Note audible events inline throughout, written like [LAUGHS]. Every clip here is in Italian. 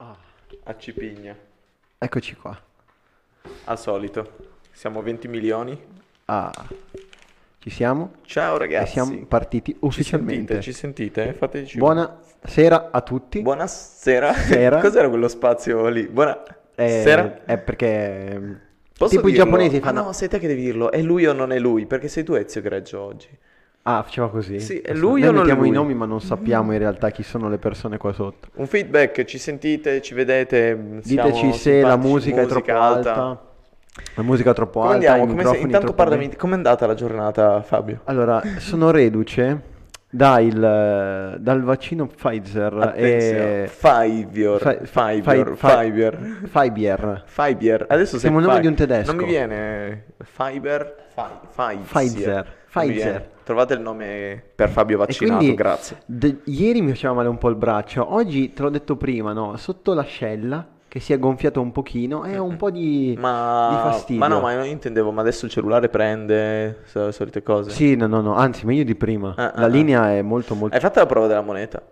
Ah, a Cipigna. eccoci qua. Al solito. Siamo 20 milioni. Ah, ci siamo? Ciao E ragazzi. siamo partiti Ci ufficialmente. sentite? Ci sentite? Fateci Buonasera a tutti. Buonasera. Sera. [LAUGHS] Cos'era quello spazio lì? Buona Eh, sera. È perché... ehm, Posso tipo i dirlo? giapponesi Ah, fanno... no, sei te che devi dirlo. È lui o non è lui? Perché sei tu Ezio Greggio oggi. Ah, faceva così? Sì, è lui Noi o non mettiamo lui? i nomi ma non sappiamo in realtà chi sono le persone qua sotto. Un feedback, ci sentite, ci vedete? mm, Diteci se la simpatici, musica, è troppo alta. La musica è troppo Come alta, andiamo? Come sei? Intanto parlami, com'è andata la giornata Fabio? Allora, sono reduce da il- dal vaccino Pfizer Attenzione, e... Fiverr, Fi- fi- Fiverr, fi- Fiverr. Fiverr. Fiverr, adesso Siamo il nome di un tedesco. Non mi viene Fiber, Fi- Pfizer. Pfizer. Trovate il nome per Fabio vaccinato, quindi grazie. de- ieri mi faceva male un po' il braccio, oggi te l'ho detto prima, no? Sotto l'ascella che si è gonfiato un pochino e ho un po' di, Ma, di fastidio. ma no, ma io intendevo, ma adesso il cellulare prende, so- solite cose. Sì, no, no, no, anzi meglio di prima. Ah, La ah, linea è molto molto... Hai fatto la prova della moneta?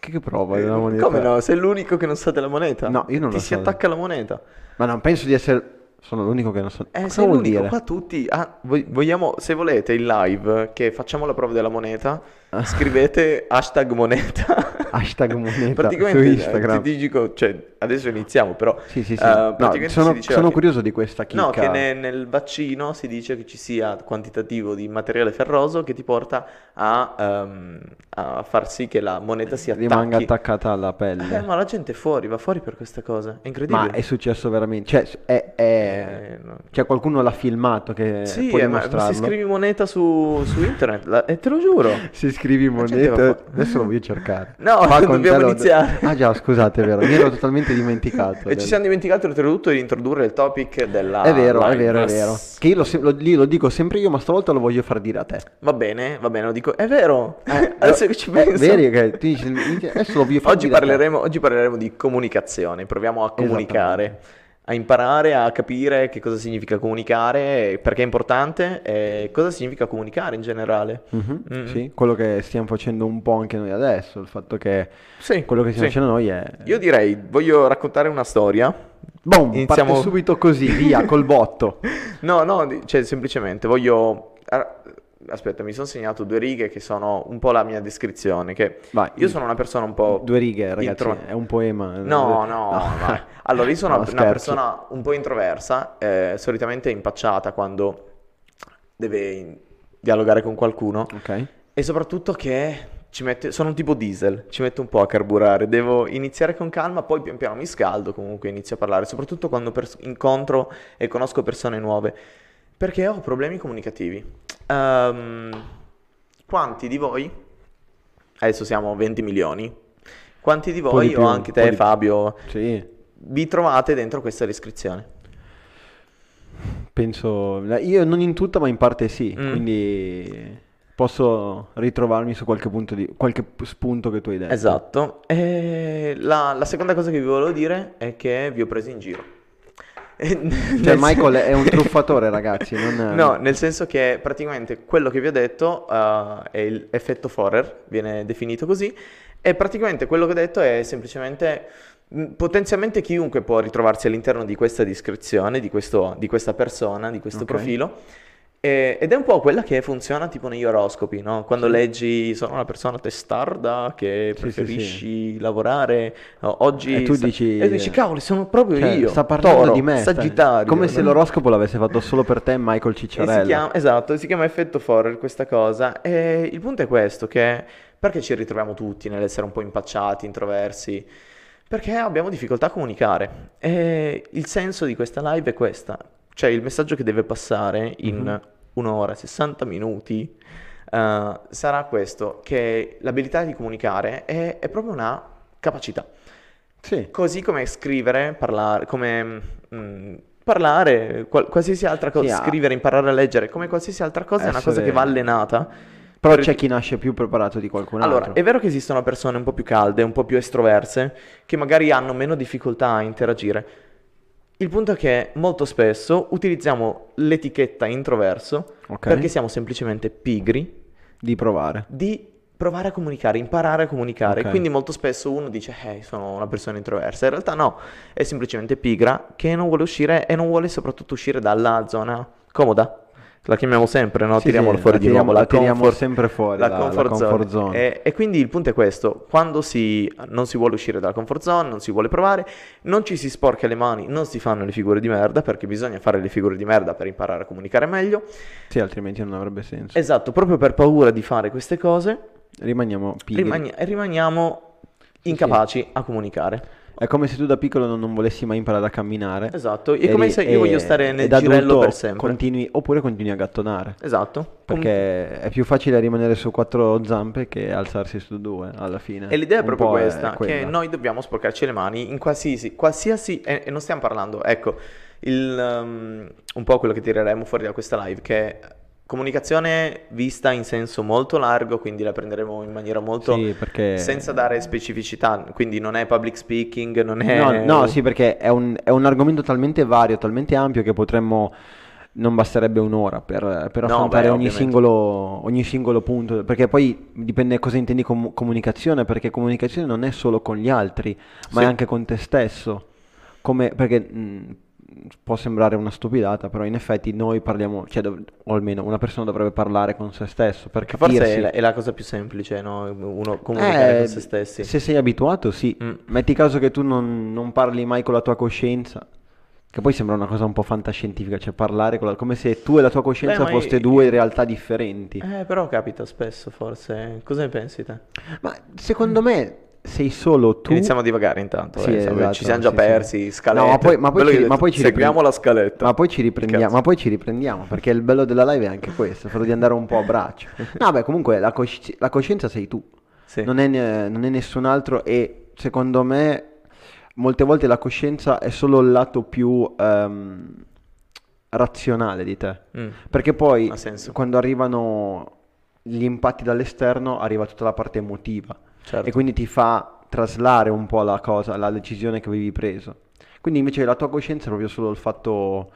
Che, che prova della moneta? Come no? Sei l'unico che non sa della moneta? No, io non Ti lo si so. attacca la moneta. Ma non penso di essere... Sono l'unico che non so... Eh, Cosa sei vuol l'unico, dire? qua tutti... Ah, vo- vogliamo, se volete in live che facciamo la prova della moneta. Scrivete hashtag moneta. Hashtag [LAUGHS] moneta praticamente, su eh, Instagram. Ti dico, cioè, adesso iniziamo, però... Sì, sì, sì. eh, No, sono, si sono che- curioso di questa chicca. No, che ne- nel vaccino si dice che ci sia quantitativo di materiale ferroso che ti porta a, ehm, a far sì che la moneta si attacchi. Rimanga attaccata alla Eh, pelle. ma la gente è fuori, va fuori per queste cose. È incredibile. Ma è successo veramente? Cioè, è, è- Eh, no. Cioè, qualcuno l'ha filmato che Sì, può eh, ma, ma dimostrarlo? se scrivi moneta su, su internet, la- e te lo giuro. Se scrivi moneta, fu- adesso lo voglio cercare. No, Qua [LAUGHS] dobbiamo lo- iniziare. Ah già, scusate, è vero, mi ero totalmente dimenticato. E del- ci siamo dimenticati oltretutto di introdurre il topic della È vero, è vero, è vero. Che io lo, lo- lo dico sempre io, ma stavolta lo voglio far dire a te. Va bene, va bene, lo dico. È vero. Eh, Adesso che ci eh, penso. vedi che tu dici, adesso lo voglio far Oggi dire a te. parleremo, oggi parleremo di comunicazione, proviamo a comunicare, a imparare a capire che cosa significa comunicare, perché è importante e cosa significa comunicare in generale. Mhm, Mm. Sì, quello che stiamo facendo un po' anche noi adesso, il fatto che Sì, quello che stiamo sì. facendo noi è... Io direi, voglio raccontare una storia. Boom, Iniziamo- subito così, via, col botto. [LAUGHS] No, no, cioè semplicemente voglio... Aspetta, mi sono segnato due righe che sono un po' la mia descrizione, che Vai. io sono una persona un po'... Due righe, ragazzi, intro- è un poema. No, no, no. [LAUGHS] Allora, io sono No, una persona un po' introversa, eh, solitamente impacciata quando deve in- dialogare con qualcuno Ok. e soprattutto che ci mette, sono un tipo diesel, ci mette un po' a carburare, devo iniziare con calma, poi pian piano mi scaldo, comunque inizio a parlare, soprattutto quando pers- incontro e conosco persone nuove, perché ho problemi comunicativi. Ehm, quanti di voi, adesso siamo 20 milioni, quanti di voi, di o più, anche te di- Fabio, Sì, vi trovate dentro questa descrizione? penso... Io non in tutta, ma in parte sì, Mm. quindi posso ritrovarmi su qualche punto di... qualche spunto che tu hai detto. Esatto. La, la seconda cosa che vi volevo dire è che vi ho preso in giro. E Cioè, Michael è un [LAUGHS] truffatore, ragazzi, non... No, nel senso che praticamente quello che vi ho detto eh, è il effetto Forer, viene definito così, e praticamente quello che ho detto è semplicemente mh, potenzialmente chiunque può ritrovarsi all'interno di questa descrizione, di, questo- di questa persona, di questo Ok. profilo, e- ed è un po' quella che funziona tipo negli oroscopi, no? Quando Sì. leggi sono una persona testarda che Sì, sì, sì. preferisci lavorare no, oggi E tu sta- dici- e tu dici cavoli sono proprio Cioè, io sta parlando Toro, di me, Sagittario come se no? l'oroscopo l'avesse fatto solo per te Michael [LAUGHS] si Cicciarella. chiama, esatto, si chiama effetto Forer questa cosa. E il punto è questo, che perché ci ritroviamo tutti nell'essere un po' impacciati, introversi? Perché abbiamo difficoltà a comunicare. E il senso di questa live è questa. Cioè il messaggio che deve passare in Mhm. un'ora, 60 minuti, eh, sarà questo, che l'abilità di comunicare è, è proprio una capacità. Sì, Così come scrivere, parlare, come mm, parlare, qual- qualsiasi altra cosa, Sì, ah. scrivere, imparare a leggere, come qualsiasi altra cosa, è una cosa Essere- che va allenata. però Per- c'è chi nasce più preparato di qualcun Allora, altro. è vero che esistono persone un po' più calde, un po' più estroverse, che magari hanno meno difficoltà a interagire. Il punto è che molto spesso utilizziamo l'etichetta introverso Ok. perché siamo semplicemente pigri Di provare. di provare a comunicare, imparare a comunicare. Ok. Quindi molto spesso uno dice, eh, sono una persona introversa. In realtà no, è semplicemente pigra che non vuole uscire e non vuole soprattutto uscire dalla zona comoda. La chiamiamo sempre, no? Sì, Tiriamola sì, fuori la di nuovo. la tiriamo comfort- sempre fuori, la la- la comfort, comfort zone. zone. E, e quindi il punto è questo: quando si, non si vuole uscire dalla comfort zone, non si vuole provare, non ci si sporca le mani, non si fanno le figure di merda, perché bisogna fare le figure di merda per imparare a comunicare meglio. Sì, altrimenti non avrebbe senso. Esatto, proprio per paura di fare queste cose, Rimaniamo pigri. rimani- rimaniamo incapaci a comunicare. È come se tu da piccolo non, non volessi mai imparare a camminare. Esatto, è E come se io voglio stare nel girello per sempre. Continui, oppure continui a gattonare. Esatto. Perché è più facile rimanere su quattro zampe che alzarsi su due alla fine. E l'idea è proprio questa, che quella. noi dobbiamo sporcarci le mani in qualsiasi, qualsiasi e, e non stiamo parlando, ecco, il, um, un po' quello che tireremo fuori da questa live, che è comunicazione vista in senso molto largo, quindi la prenderemo in maniera molto... Sì, perché... senza dare specificità, quindi non è public speaking, non è... No, no, sì, perché è un, è un argomento talmente vario, talmente ampio che potremmo... Non basterebbe un'ora per, per No, affrontare beh, ogni, singolo, ogni singolo punto, perché poi dipende cosa intendi com- comunicazione, perché comunicazione non è solo con gli altri, ma Sì. è anche con te stesso. Come, perché mh, può sembrare una stupidata, però in effetti noi parliamo, cioè, dov- o almeno una persona dovrebbe parlare con se stesso per Che forse capirsi. è la, è la cosa più semplice, no? Uno comunicare Eh, con se stessi. Se sei abituato, sì. Mm. Metti caso che tu non, non parli mai con la tua coscienza, che poi sembra una cosa un po' fantascientifica, cioè parlare con la- come se tu e la tua coscienza Beh, foste io- due realtà differenti. Eh, però capita spesso, forse. Cosa ne pensi te? Ma secondo me sei solo tu. Iniziamo a divagare intanto, Sì, eh, esatto, ci siamo già sì, persi, sì. scalette. No, ma poi, ma poi ci, ma poi ci seguiamo riprendi- la scaletta. Ma poi ci riprendiamo, Cazzo. ma poi ci riprendiamo, perché il bello della live è anche questo, quello di andare un po' a braccio. [LAUGHS] No, beh, comunque la, cosci- la coscienza sei tu. Non è, ne- non è nessun altro e secondo me molte volte la coscienza è solo il lato più ehm, razionale di te. Mm. Perché poi quando arrivano gli impatti dall'esterno arriva tutta la parte emotiva Certo. e quindi ti fa traslare un po' la cosa, la decisione che avevi preso. Quindi invece la tua coscienza è proprio solo il fatto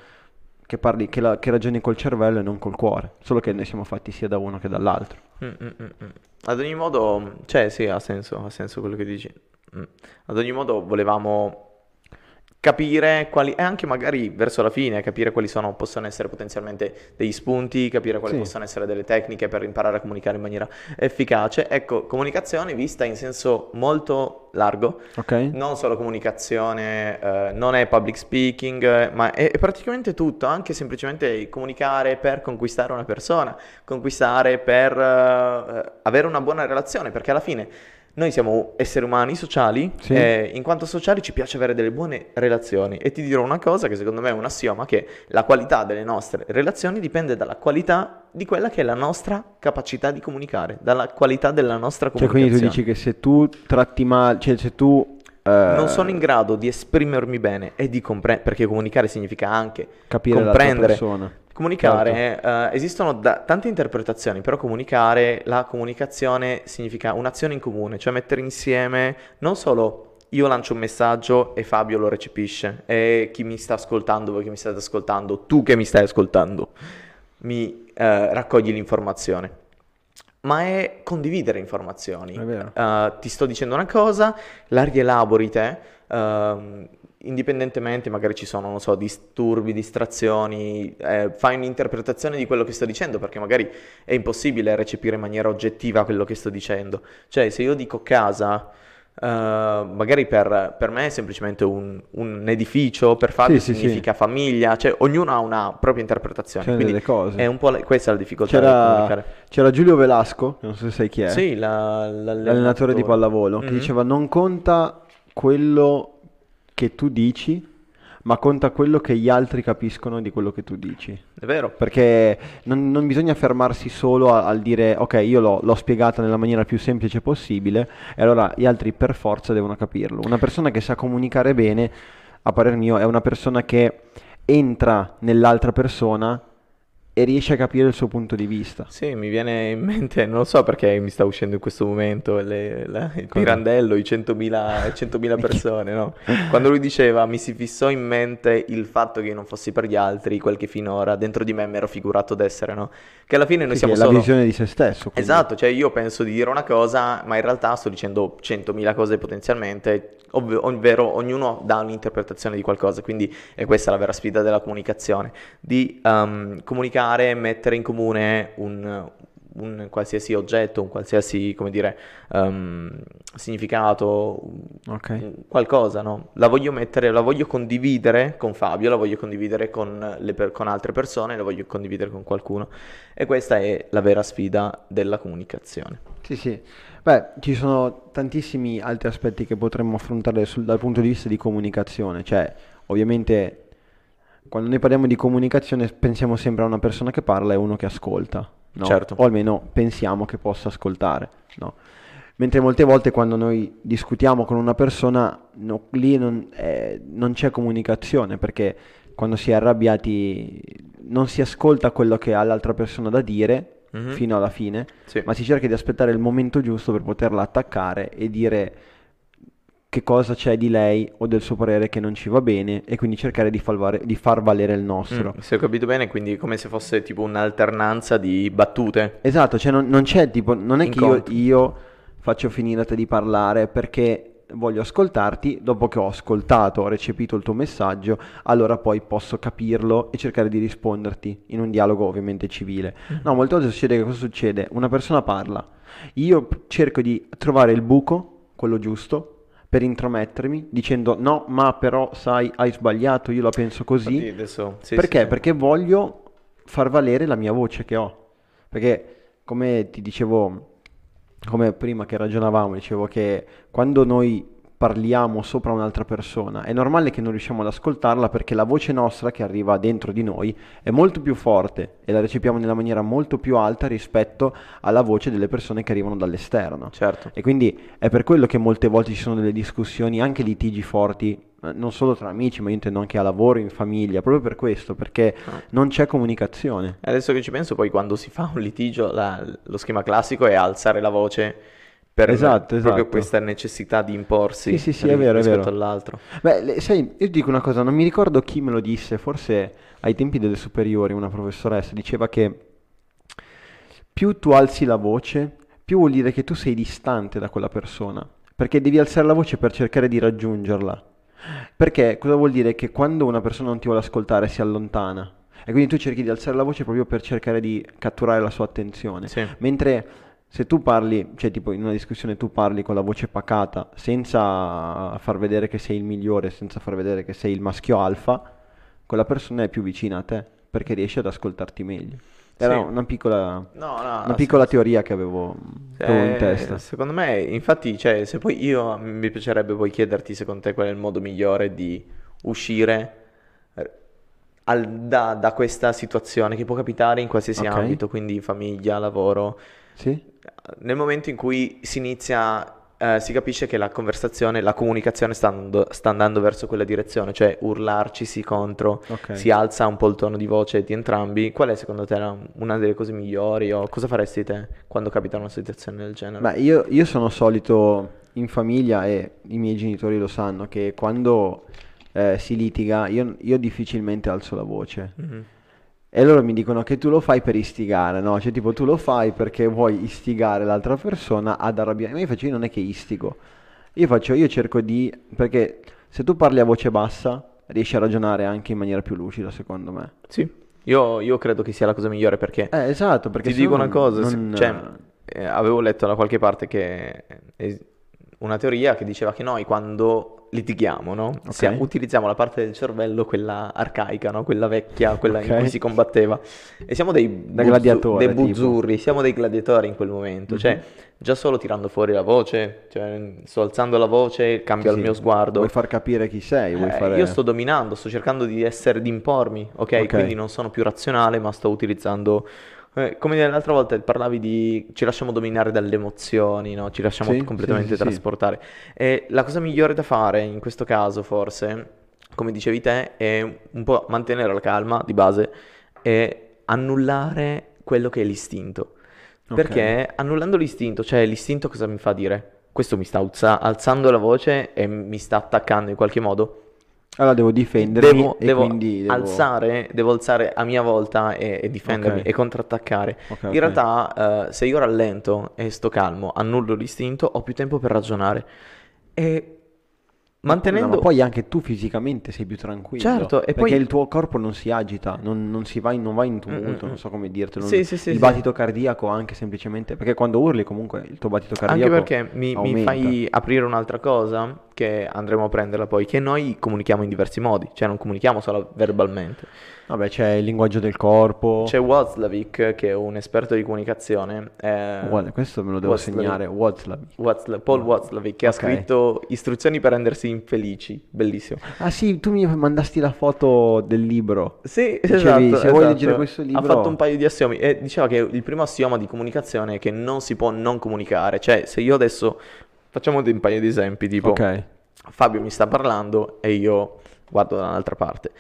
che parli, che, la- che ragioni col cervello e non col cuore, solo che noi siamo fatti sia da uno che dall'altro. Mm, mm, mm, mm. Ad ogni modo, cioè sì, ha senso, ha senso quello che dici. Mm. Ad ogni modo volevamo capire quali, e anche magari verso la fine, capire quali sono, possono essere potenzialmente degli spunti, capire quali Sì. possono essere delle tecniche per imparare a comunicare in maniera efficace. Ecco, comunicazione vista in senso molto largo, Ok? non solo comunicazione, eh, non è public speaking, eh, ma è, è praticamente tutto, anche semplicemente comunicare per conquistare una persona, conquistare per eh, avere una buona relazione, perché alla fine noi siamo esseri umani sociali Sì. e in quanto sociali ci piace avere delle buone relazioni e ti dirò una cosa che secondo me è un assioma, che la qualità delle nostre relazioni dipende dalla qualità di quella che è la nostra capacità di comunicare, dalla qualità della nostra Cioè, quindi comunicazione. tu dici che se tu tratti male, cioè se tu... eh, non sono in grado di esprimermi bene e di comprendere, perché comunicare significa anche capire comprendere. Comunicare, eh, esistono da- tante interpretazioni, però comunicare, la comunicazione significa un'azione in comune, cioè mettere insieme non solo io lancio un messaggio e Fabio lo recepisce, e chi mi sta ascoltando, voi che mi state ascoltando, tu che mi stai ascoltando, mi eh, raccogli l'informazione. Ma è condividere informazioni. È. Eh, ti sto dicendo una cosa, la rielabori te, ehm, indipendentemente, magari ci sono, non so, disturbi, distrazioni, eh, fai un'interpretazione di quello che sto dicendo, perché magari è impossibile recepire in maniera oggettiva quello che sto dicendo. Cioè, se io dico casa, eh, magari per, per me è semplicemente un, un edificio, per Fabio Sì, sì, sì. significa famiglia, cioè ognuno ha una propria interpretazione. C'è Quindi delle cose. è un po' la- questa è la difficoltà di C'era, comunicare. c'era Giulio Velasco, non so se sai chi è, Sì, la- l'allenatore. l'allenatore di pallavolo, che Mhm. diceva non conta quello che tu dici, ma conta quello che gli altri capiscono di quello che tu dici. È vero. Perché non, non bisogna fermarsi solo a- al dire ok, io l'ho, l'ho spiegata nella maniera più semplice possibile e allora gli altri per forza devono capirlo. Una persona che sa comunicare bene, a parer mio, è una persona che entra nell'altra persona e riesci a capire il suo punto di vista. Sì, mi viene in mente, non lo so perché mi sta uscendo in questo momento le- la- il Pirandello, i 100.000 100.000 [LAUGHS] persone, no? Quando lui diceva mi si fissò in mente il fatto che io non fossi per gli altri, quel che finora dentro di me mi ero figurato d'essere, no? Che alla fine noi Sì, siamo è la solo... visione di se stesso. quindi. Esatto, cioè io penso di dire una cosa, ma in realtà sto dicendo 100.000 cose potenzialmente, ov- ovvero ognuno dà un'interpretazione di qualcosa, quindi è questa la vera sfida della comunicazione, di ehm, comunicare, mettere in comune un, un qualsiasi oggetto, un qualsiasi, come dire, ehm, significato, un- Ok. un qualcosa, no? La voglio mettere, la voglio condividere con Fabio, la voglio condividere con, le per- con altre persone, la voglio condividere con qualcuno. E questa è la vera sfida della comunicazione. Sì, sì. Beh, ci sono tantissimi altri aspetti che potremmo affrontare sul- dal punto di vista di comunicazione. Cioè, ovviamente, quando noi parliamo di comunicazione pensiamo sempre a una persona che parla e uno che ascolta, no? Certo. O almeno pensiamo che possa ascoltare, no? Mentre molte volte quando noi discutiamo con una persona, no, lì non, eh, non c'è comunicazione, perché quando si è arrabbiati non si ascolta quello che ha l'altra persona da dire Mhm. fino alla fine, Sì. ma si cerca di aspettare il momento giusto per poterla attaccare e dire che cosa c'è di lei o del suo parere che non ci va bene e quindi cercare di far, vare- di far valere il nostro. Mm, se ho capito bene, quindi come se fosse tipo un'alternanza di battute. Esatto, cioè non, non c'è tipo, non è che io, io faccio finire a te di parlare perché voglio ascoltarti, dopo che ho ascoltato, ho recepito il tuo messaggio, allora poi posso capirlo e cercare di risponderti in un dialogo ovviamente civile. No, molte volte succede che cosa succede? Una persona parla, io cerco di trovare il buco, quello giusto, per intromettermi dicendo no, ma però sai, hai sbagliato, io la penso così. Adesso- sì, Perché? sì, sì. Perché voglio far valere la mia voce che ho. Perché, come ti dicevo, come prima che ragionavamo, dicevo che quando noi parliamo sopra un'altra persona, è normale che non riusciamo ad ascoltarla perché la voce nostra che arriva dentro di noi è molto più forte e la recepiamo nella maniera molto più alta rispetto alla voce delle persone che arrivano dall'esterno. Certo. E quindi è per quello che molte volte ci sono delle discussioni, anche litigi forti, eh, non solo tra amici, ma io intendo anche a lavoro, in famiglia, proprio per questo, perché Ah. non c'è comunicazione. Adesso che ci penso, poi quando si fa un litigio, la- lo schema classico è alzare la voce per Esatto, proprio esatto. questa necessità di imporsi Sì, sì, sì, è vero, è rispetto vero. all'altro. Beh, sai, io dico una cosa, non mi ricordo chi me lo disse, forse ai tempi delle superiori una professoressa diceva che più tu alzi la voce, più vuol dire che tu sei distante da quella persona, perché devi alzare la voce per cercare di raggiungerla. Perché cosa vuol dire? Che quando una persona non ti vuole ascoltare si allontana. E quindi tu cerchi di alzare la voce proprio per cercare di catturare la sua attenzione. Sì. Mentre se tu parli, cioè tipo in una discussione tu parli con la voce pacata, senza far vedere che sei il migliore, senza far vedere che sei il maschio alfa, quella persona è più vicina a te, perché riesce ad ascoltarti meglio. Era Sì. una piccola, No, no, una piccola teoria che avevo, che avevo in Eh, testa. Secondo me, infatti, cioè, se poi io mi piacerebbe poi chiederti secondo te qual è il modo migliore di uscire eh, al- da, da questa situazione che può capitare in qualsiasi Ok. ambito, quindi famiglia, lavoro. Sì? Nel momento in cui si inizia, eh, si capisce che la conversazione, la comunicazione sta andando, sta andando verso quella direzione, cioè urlarcisi contro, Ok. si alza un po' il tono di voce di entrambi. Qual è secondo te una delle cose migliori o cosa faresti te quando capita una situazione del genere? Beh, io, io sono solito in famiglia e i miei genitori lo sanno che quando eh, si litiga io, io difficilmente alzo la voce. Mhm. E loro mi dicono che tu lo fai per istigare, no? Cioè tipo tu lo fai perché vuoi istigare l'altra persona ad arrabbiare. Ma io faccio, io non è che istigo. Io faccio, io cerco di... perché se tu parli a voce bassa riesci a ragionare anche in maniera più lucida, secondo me. Sì, io, io credo che sia la cosa migliore perché Eh, esatto, perché ti dico no una cosa, se- non- cioè, eh, avevo letto da qualche parte che è una teoria che diceva che noi quando litighiamo, no? Ok. Sia- utilizziamo la parte del cervello, quella arcaica, no? Quella vecchia, quella in Ok. cui si combatteva. E siamo dei, gladiatore, dei tipo. buzzurri, siamo dei gladiatori in quel momento. Cioè, Mhm. già solo tirando fuori la voce, cioè, sto alzando la voce, cambia Sì, il mio sguardo. Vuoi far capire chi sei, vuoi Eh, fare... Io sto dominando, sto cercando di essere, di impormi, ok? Ok. Quindi non sono più razionale, ma sto utilizzando. Eh, come l'altra volta parlavi di ci lasciamo dominare dalle emozioni, no? Ci lasciamo Sì, completamente sì, sì, trasportare. E la cosa migliore da fare in questo caso, forse, come dicevi te, è un po' mantenere la calma di base e annullare quello che è l'istinto. Ok. Perché annullando l'istinto, cioè l'istinto cosa mi fa dire? Questo mi sta alza- alzando la voce e mi sta attaccando in qualche modo. Allora devo difendermi Devo, e devo quindi devo... alzare, devo alzare a mia volta e, e difendermi Ok. e contrattaccare. Ok, In ok. realtà, eh, se io rallento e sto calmo, annullo l'istinto, ho più tempo per ragionare. E mantenendo... No, ma poi anche tu fisicamente sei più tranquillo. Certo, e perché poi- il tuo corpo non si agita, non, non si va in, non va in tumulto, Mm, mm, non so come dirtelo. Sì, non- sì, sì, il battito cardiaco anche semplicemente, perché quando urli comunque il tuo battito cardiaco Anche perché mi, mi fai aprire un'altra cosa che andremo a prenderla poi, che noi comunichiamo in diversi modi, cioè non comunichiamo solo verbalmente. Vabbè, c'è il linguaggio del corpo. C'è Watzlawick, che è un esperto di comunicazione, eh, Guarda, questo me lo devo Watzlawick. segnare, Watzlawick. Watzla- Paul Watzlawick, che ha Ok. scritto Istruzioni per rendersi infelici, bellissimo. Ah sì, tu mi mandasti la foto del libro. Sì, Dicevi, esatto, se vuoi esatto. leggere questo libro- Ha fatto un paio di assiomi e diceva che il primo assioma di comunicazione è che non si può non comunicare. Cioè, se io adesso facciamo un paio di esempi, tipo Ok. Fabio mi sta parlando e io guardo da un'altra parte.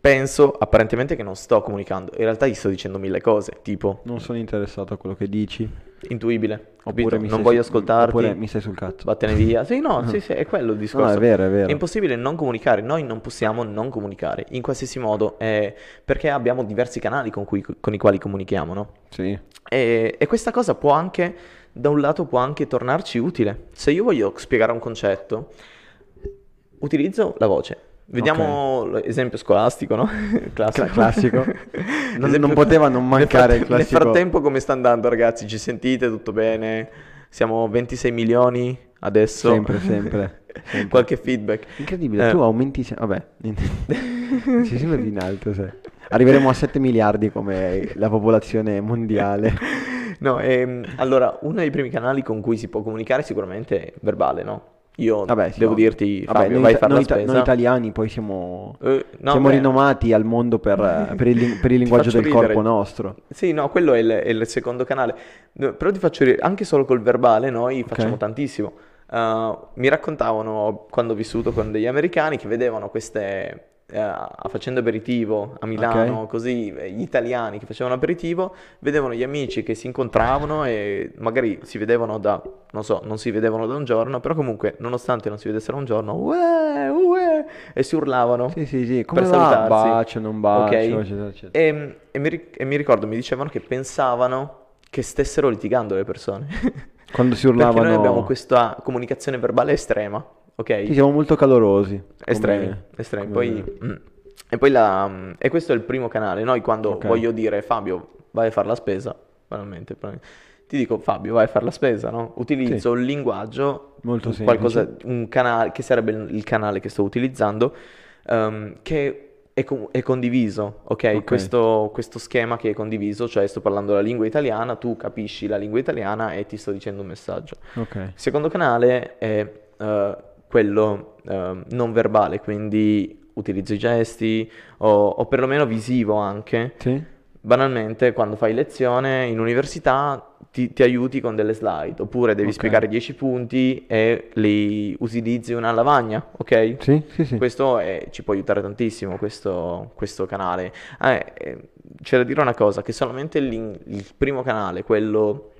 Penso apparentemente che non sto comunicando, in realtà gli sto dicendo mille cose, tipo Non sono interessato a quello che dici. intuibile? Oppure non voglio su- ascoltarti, Oppure mi stai sul cazzo. vattene via. Sì, no, [LAUGHS] sì, sì, è quello il discorso. No, è vero, è vero. È impossibile non comunicare, noi non possiamo non comunicare in qualsiasi modo, eh, perché abbiamo diversi canali con, cui- con i quali comunichiamo, no? Sì. E, e questa cosa può anche, da un lato, può anche tornarci utile. Se io voglio spiegare un concetto, utilizzo la voce. Vediamo l'esempio scolastico, no? [LAUGHS] Classico. Cla- classico. [LAUGHS] Non- non poteva non nel mancare il fratte- classico. Nel frattempo come sta andando ragazzi? Ci sentite? Tutto bene? Siamo 26 milioni adesso? Sempre, sempre. [LAUGHS] sempre. Qualche feedback? Incredibile, Eh. tu aumenti... se- Vabbè, si sempre in alto, sai. Arriveremo a 7 miliardi come la popolazione mondiale. No, ehm, allora, uno dei primi canali con cui si può comunicare sicuramente è verbale, no? Io Vabbè, sì, devo no. dirti, Vabbè, Fabio, noi, vai a fare noi la spesa. noi italiani poi siamo, Eh, no, siamo beh, rinomati al mondo per, [LAUGHS] per il, per il linguaggio del ridere. corpo nostro. Sì, no, quello è il, è il secondo canale. Però ti faccio ridere, anche solo col verbale noi facciamo tantissimo. Uh, mi raccontavano quando ho vissuto con degli americani che vedevano queste, eh, facendo aperitivo a Milano, Ok. così eh, gli italiani che facevano aperitivo, vedevano gli amici che si incontravano e magari si vedevano da, non so, non si vedevano da un giorno, però comunque nonostante non si vedessero un giorno, uè, uè, e si urlavano. Sì, sì, sì, come Per va? salutarsi. Bacio, non bacio, Ok. eccetera, eccetera. E, e mi, e mi ricordo, mi dicevano che pensavano che stessero litigando le persone. Quando si [LAUGHS] Perché urlavano... noi abbiamo questa comunicazione verbale estrema, ok? Sì, siamo molto calorosi. Estremi, come- estremi. come- Poi, mm, e poi la, mm, e questo è il primo canale. Noi quando Ok. voglio dire Fabio, vai a fare la spesa, banalmente, ti dico Fabio, vai a fare la spesa, no? Utilizzo un linguaggio, Molto qualcosa, un canale, che sarebbe il canale che sto utilizzando, ehm, che è, con- è condiviso, ok? Ok. Questo, questo schema che è condiviso, cioè sto parlando la lingua italiana, tu capisci la lingua italiana e ti sto dicendo un messaggio. Ok. Il secondo canale è eh, quello eh, non verbale, quindi utilizzo i gesti o, o perlomeno visivo anche. Sì? Banalmente, quando fai lezione in università ti, ti aiuti con delle slide, oppure devi Ok. spiegare 10 punti e li utilizzi una lavagna, ok? Sì, sì, sì. Questo è- ci può aiutare tantissimo, questo, questo canale. Ah, eh, eh, c'è da dire una cosa, che solamente il primo canale, quello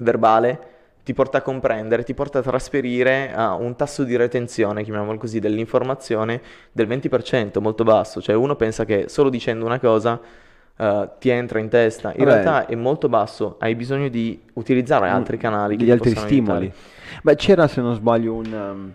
verbale, ti porta a comprendere, ti porta a trasferire a un tasso di retenzione, chiamiamolo così, dell'informazione del 20%, molto basso. Cioè uno pensa che solo dicendo una cosa eh, ti entra in testa. In Vabbè. realtà è molto basso, hai bisogno di utilizzare altri canali Degli altri stimoli. aiutare. Beh, c'era, se non sbaglio, un, um,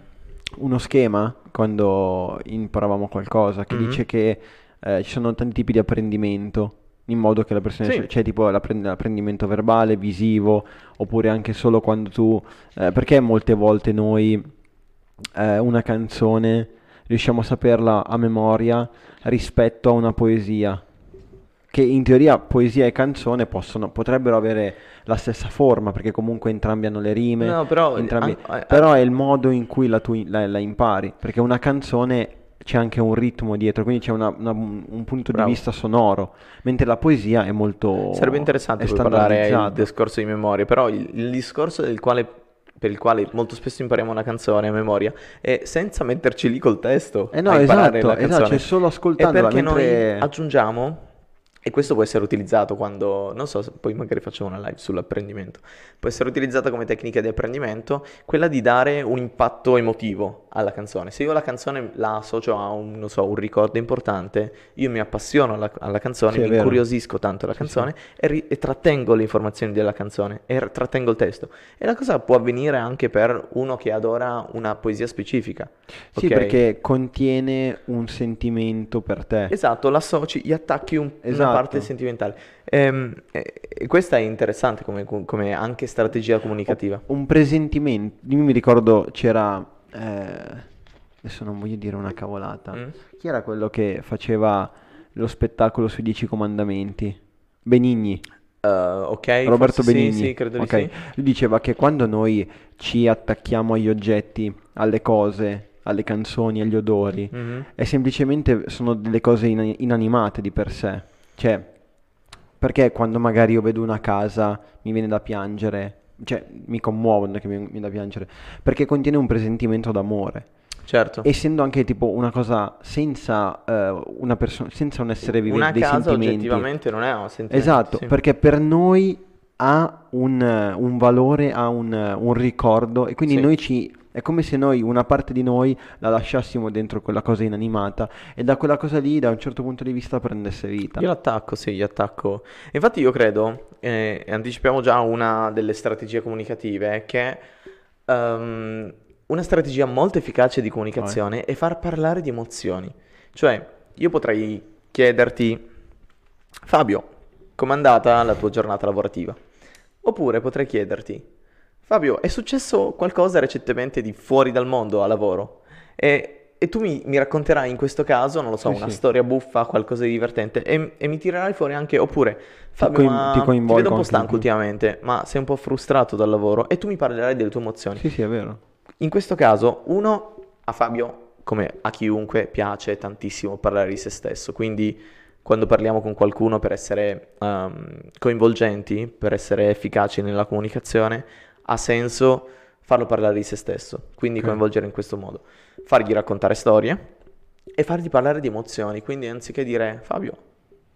uno schema quando imparavamo qualcosa che Mhm. dice che eh, ci sono tanti tipi di apprendimento. In modo che la persona, Sì. c'è tipo l'apprend- l'apprendimento verbale, visivo, oppure anche solo quando tu, eh, perché molte volte noi eh, una canzone riusciamo a saperla a memoria rispetto a una poesia. Che in teoria poesia e canzone possono, potrebbero avere la stessa forma, perché comunque entrambi hanno le rime, No, però, entrambi- an- a- però è il modo in cui la, tu la, la impari, perché una canzone c'è anche un ritmo dietro, quindi c'è una- una- un punto Bravo. di vista sonoro, mentre la poesia è molto Sarebbe interessante parlare il standardizzata. discorso di memoria, però il, il discorso del quale, per il quale molto spesso impariamo una canzone a memoria è senza metterci lì col testo Eh no, esatto, la esatto, cioè solo ascoltandola perché mentre... noi aggiungiamo E questo può essere utilizzato quando, non so, poi magari facciamo una live sull'apprendimento, può essere utilizzata come tecnica di apprendimento quella di dare un impatto emotivo alla canzone. Se io la canzone la associo a un, non so, un ricordo importante, io mi appassiono alla, alla canzone, Sì, mi incuriosisco tanto la Sì, canzone E, ri- e trattengo le informazioni della canzone e r- trattengo il testo. E la cosa può avvenire anche per uno che adora una poesia specifica. Sì, ok? perché contiene un sentimento per te. Esatto, l'associ, gli attacchi un- una Esatto. parte sentimentale. Ehm, e questa è interessante come, come anche strategia comunicativa. Un presentimento. Io mi ricordo c'era. Eh, adesso non voglio dire una cavolata. Mm? Chi era quello che faceva lo spettacolo sui Dieci Comandamenti? Benigni. Eh, ok, Roberto forse sì, Benigni. sì, credo di Ok. sì. Lui diceva che quando noi ci attacchiamo agli oggetti, alle cose, alle canzoni, agli odori, Mhm. è semplicemente sono delle cose ina- inanimate di per sé. Cioè, perché quando magari io vedo una casa mi viene da piangere, cioè mi commuovo, non è che mi mi da piangere, perché contiene un presentimento d'amore. Certo. Essendo anche tipo una cosa senza, eh, una persona, senza un essere vivente, Una dei casa sentimenti. oggettivamente non è un sentimento. Esatto, sì. perché per noi ha un, un valore, ha un, un ricordo e quindi Sì. noi ci... È come se noi, una parte di noi, la lasciassimo dentro quella cosa inanimata e da quella cosa lì, da un certo punto di vista, prendesse vita. Io l'attacco, sì, io attacco. Infatti io credo, eh, anticipiamo già una delle strategie comunicative, che ehm, una strategia molto efficace di comunicazione è far parlare di emozioni. Cioè, io potrei chiederti, Fabio, com'è andata la tua giornata lavorativa? Oppure potrei chiederti, Fabio, è successo qualcosa recentemente di fuori dal mondo a lavoro? E, e tu mi, mi racconterai in questo caso, non lo so, Sì, una sì. storia buffa, qualcosa di divertente, e, e mi tirerai fuori anche, oppure, Fabio, coin- ma ti ti vedo un po' stanco ultimamente, ma sei un po' frustrato dal lavoro, e tu mi parlerai delle tue emozioni. Sì, sì, è vero. In questo caso, uno, a Fabio, come a chiunque, piace tantissimo parlare di se stesso, quindi quando parliamo con qualcuno per essere ehm, coinvolgenti, per essere efficaci nella comunicazione, ha senso farlo parlare di se stesso, quindi Ok. coinvolgere in questo modo, fargli raccontare storie e fargli parlare di emozioni, quindi anziché dire Fabio,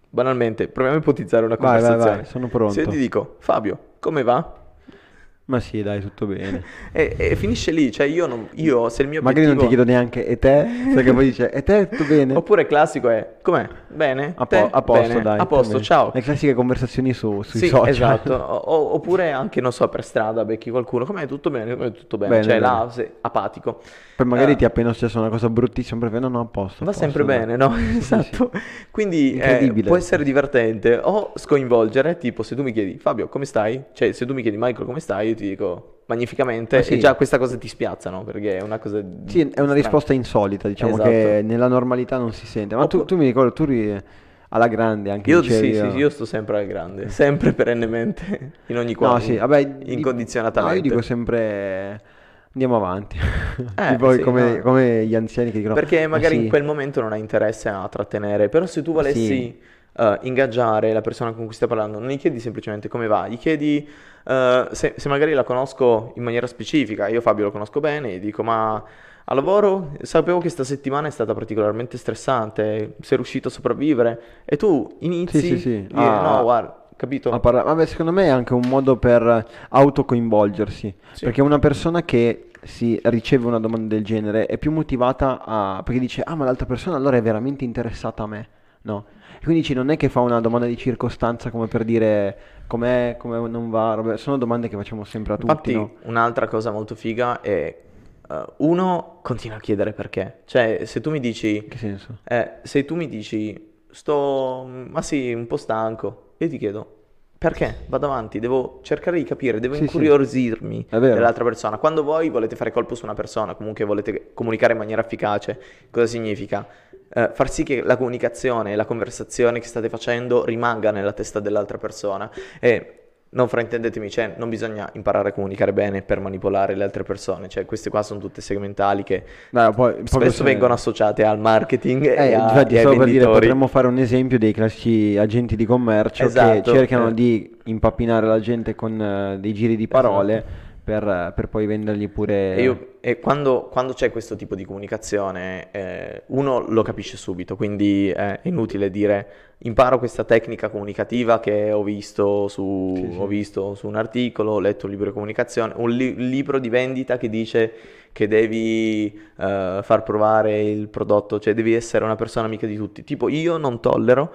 banalmente, proviamo a ipotizzare una Vai, vai, conversazione. vai, sono pronto. Se io ti dico Fabio, come va? Ma sì, dai, tutto bene. [LAUGHS] E, e finisce lì, cioè io, non- io se il mio Magari non ti obiettivo... chiedo neanche, e te? Perché poi dice, e te tutto bene? Oppure classico è, com'è? Bene? A, po- a posto, Bene? dai. A posto, ciao. Le classiche conversazioni su, sui Sì, social. esatto. [LAUGHS] O- oppure anche, non so, per strada becchi qualcuno, com'è? Tutto bene? Com'è? Tutto bene? Bene, cioè bene. là, se- apatico. Poi magari Eh, ti è appena successa una cosa bruttissima, perché no, no, a posto. a Va posto, sempre dai. bene, no? [LAUGHS] Sì. Esatto. Quindi eh, può essere divertente o scoinvolgere, tipo se tu mi chiedi Fabio come stai? Cioè se tu mi chiedi Michael come stai, io ti dico magnificamente Ah, sì. e già questa cosa ti spiazza, no? Perché è una cosa... Sì, è una strana. risposta insolita, diciamo Esatto. che nella normalità non si sente. Ma tu, tu mi ricordo, tu eri alla grande anche Io dicevi, sì, sì, oh. sì, io sto sempre al grande, sempre [LAUGHS] perennemente, in ogni No, quadro, sì, vabbè, di- incondizionatamente. No, io dico sempre andiamo avanti. [LAUGHS] Eh, sì, come, no. come gli anziani che dicono Perché "Ma magari sì, in quel momento non hai interesse a trattenere, però se tu volessi Sì. Eh, ingaggiare la persona con cui stai parlando, non gli chiedi semplicemente come va, gli chiedi eh, se, se magari la conosco in maniera specifica, io Fabio lo conosco bene, gli dico ma a lavoro sapevo che questa settimana è stata particolarmente stressante, sei riuscito a sopravvivere e tu inizi Sì, sì, sì. a dire, Ah, no guarda, capito? a parla- Vabbè, secondo me è anche un modo per autocoinvolgersi. Sì. Perché una persona che si riceve una domanda del genere è più motivata a... perché dice, ah, ma l'altra persona allora è veramente interessata a me, no? Quindi dici, non è che fa una domanda di circostanza come per dire com'è, come non va, robe- sono domande che facciamo sempre a tutti, Infatti, no? un'altra cosa molto figa è eh, uno continua a chiedere perché. Cioè, se tu mi dici, che senso? eh, se tu mi dici, sto, ma sì, un po' stanco, io ti chiedo, perché? Vado avanti, devo cercare di capire, devo Sì, sì. incuriosirmi vero. dell'altra persona. Quando voi volete fare colpo su una persona, comunque volete comunicare in maniera efficace, cosa significa? Eh, far sì che la comunicazione e la conversazione che state facendo rimanga nella testa dell'altra persona. E non fraintendetemi, cioè, non bisogna imparare a comunicare bene per manipolare le altre persone, cioè queste qua sono tutte segmentali che Dai, poi- spesso vengono associate al marketing Eh, e, a- infatti, e per dire, potremmo fare un esempio dei classici agenti di commercio Esatto, che cercano eh. di impappinare la gente con eh, dei giri di parole per, eh, per poi vendergli pure... Io e quando, quando c'è questo tipo di comunicazione, eh, uno lo capisce subito, quindi è inutile dire imparo questa tecnica comunicativa che ho visto su, Sì, sì. ho visto su un articolo, ho letto un libro di comunicazione, un li- libro di vendita che dice che devi eh, far provare il prodotto, cioè devi essere una persona amica di tutti. Tipo, io non tollero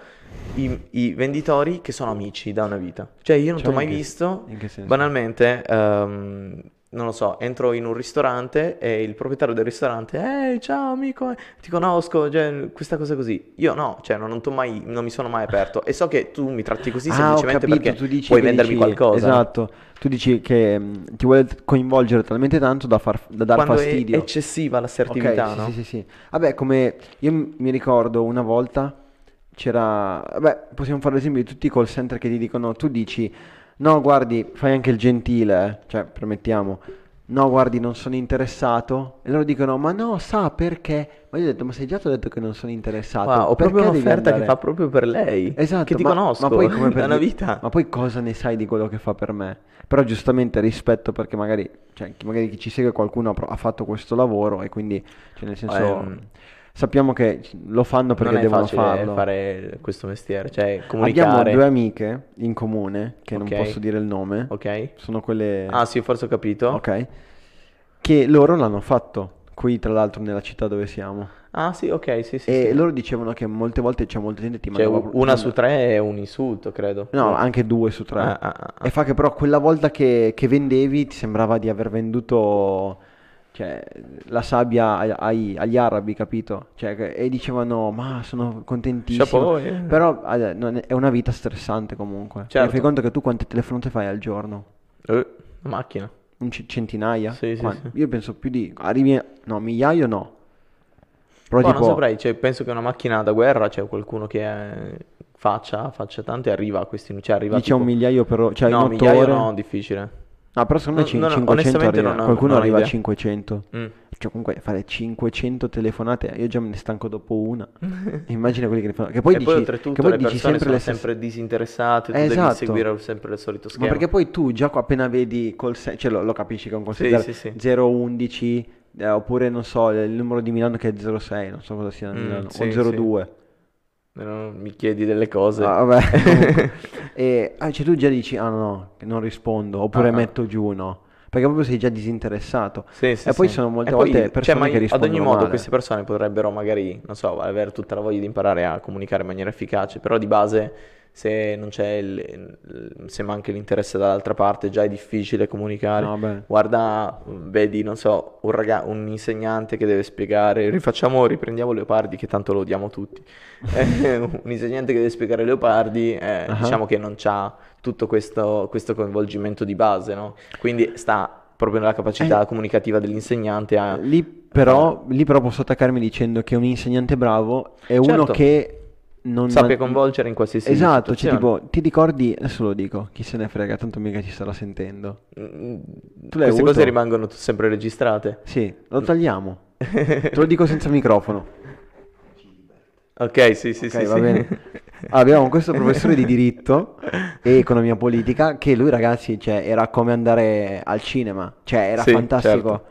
i, i venditori che sono amici da una vita. Cioè, io non ti Cioè, ho mai che- visto, banalmente, ehm, non lo so, entro in un ristorante e il proprietario del ristorante, ehi, ciao amico, ti conosco, cioè, questa cosa così. Io no, cioè, non, mai- non mi sono mai aperto. E so che tu mi tratti così Ah, semplicemente capito, perché tu dici puoi vendermi dici- qualcosa. Esatto, tu dici che mh, ti vuole coinvolgere talmente tanto da, far, da dar Quando è fastidio. eccessiva l'assertività, Ok, sì, no? sì, sì, sì. Vabbè, come io m- mi ricordo una volta c'era, vabbè, possiamo fare l'esempio di tutti i call center che ti dicono, tu dici, no, guardi, fai anche il gentile, eh, cioè, permettiamo, no, guardi, non sono interessato, e loro dicono, ma no, sa perché? Ma io ho detto, ma sei già tu detto che non sono interessato, Wow, ho proprio un'offerta che fa proprio per lei. Esatto, Che ti ma, conosco ma poi come [LAUGHS] per una vita. Ma poi cosa ne sai di quello che fa per me? Però giustamente rispetto perché magari, cioè, magari chi ci segue qualcuno ha, ha fatto questo lavoro e quindi, cioè, nel senso, Ehm, sappiamo che lo fanno perché non è devono farlo. fare questo mestiere, cioè Abbiamo comunicare. due amiche in comune, che non Ok. posso dire il nome, Ok? sono quelle... Ah, sì, forse ho capito. Ok. Che loro l'hanno fatto, qui tra l'altro nella città dove siamo. Ah, sì, ok, sì, sì, e sì. loro dicevano che molte volte c'è molta gente ti Cioè, mandava una su tre è un insulto, credo. No, anche due su tre. Ah, ah, ah, ah. E fa che però quella volta che, che vendevi ti sembrava di aver venduto cioè, la sabbia ai- agli arabi, capito? Cioè, e dicevano, ma sono contentissimo. Chapeau, eh. Però eh, è, è una vita stressante comunque. Cioè, Certo. fai conto che tu quante telefonate fai al giorno? Eh, una macchina. Un c- centinaia? Sì, sì, sì. Io penso più di... Arrivi. No, migliaio no. Però tipo... non saprei, cioè, penso che una macchina da guerra, c'è qualcuno che eh, faccia, faccia tanto e arriva a questi, cioè arriva Dice tipo... un migliaio per... Cioè, no, migliaio ore... no, difficile. No, però secondo me non- 500 onestamente arriva. non ho- Qualcuno non arriva a idea. 500. Mm. Cioè, comunque fare 500 telefonate, io già me ne stanco dopo una. [LAUGHS] Immagina quelli che ne fanno. Che poi e dici, poi oltretutto che poi le dici persone sempre sono stesse. sempre disinteressate, tu Eh, devi esatto. seguire sempre il solito Ma schema. perché poi tu già appena vedi call center, cioè lo, lo capisci che è un call Sì, center sì, sì. 011, eh, oppure non so, il numero di Milano che è 06, non so cosa sia a Mm, Milano, o 02. Mi chiedi delle cose. Ah, vabbè, [LAUGHS] e ah, cioè tu già dici, ah no, non rispondo, oppure Ah, ah. metto giù, no. Perché proprio sei già disinteressato. Sì, sì, e poi sì. sono molte E volte cioè, persone ma che ad rispondono ogni modo male. queste persone potrebbero magari, non so, avere tutta la voglia di imparare a comunicare in maniera efficace, però di base se non c'è il, se manca l'interesse dall'altra parte già è difficile comunicare. No. Guarda, vedi, non so, un, raga- un insegnante che deve spiegare, rifacciamo, riprendiamo Leopardi che tanto lo odiamo tutti. [LAUGHS] [LAUGHS] Un insegnante che deve spiegare Leopardi, eh, Ah. diciamo che non c'ha tutto questo, questo coinvolgimento di base, no? Quindi sta proprio nella capacità Eh. comunicativa dell'insegnante a... Lì però, lì però posso attaccarmi dicendo che un insegnante bravo è uno Certo. che non... Sappia coinvolgere in qualsiasi Esatto, cioè situazione. tipo, ti ricordi, adesso lo dico, chi se ne frega, tanto mica ci starà sentendo. Mm, Queste avuto? cose rimangono sempre registrate. Sì, lo tagliamo. [LAUGHS] Te lo dico senza microfono. Ok, sì, sì, Ok, sì, va sì. bene. Abbiamo questo professore di diritto e economia politica che lui ragazzi, cioè, era come andare al cinema, cioè era Sì, fantastico. certo.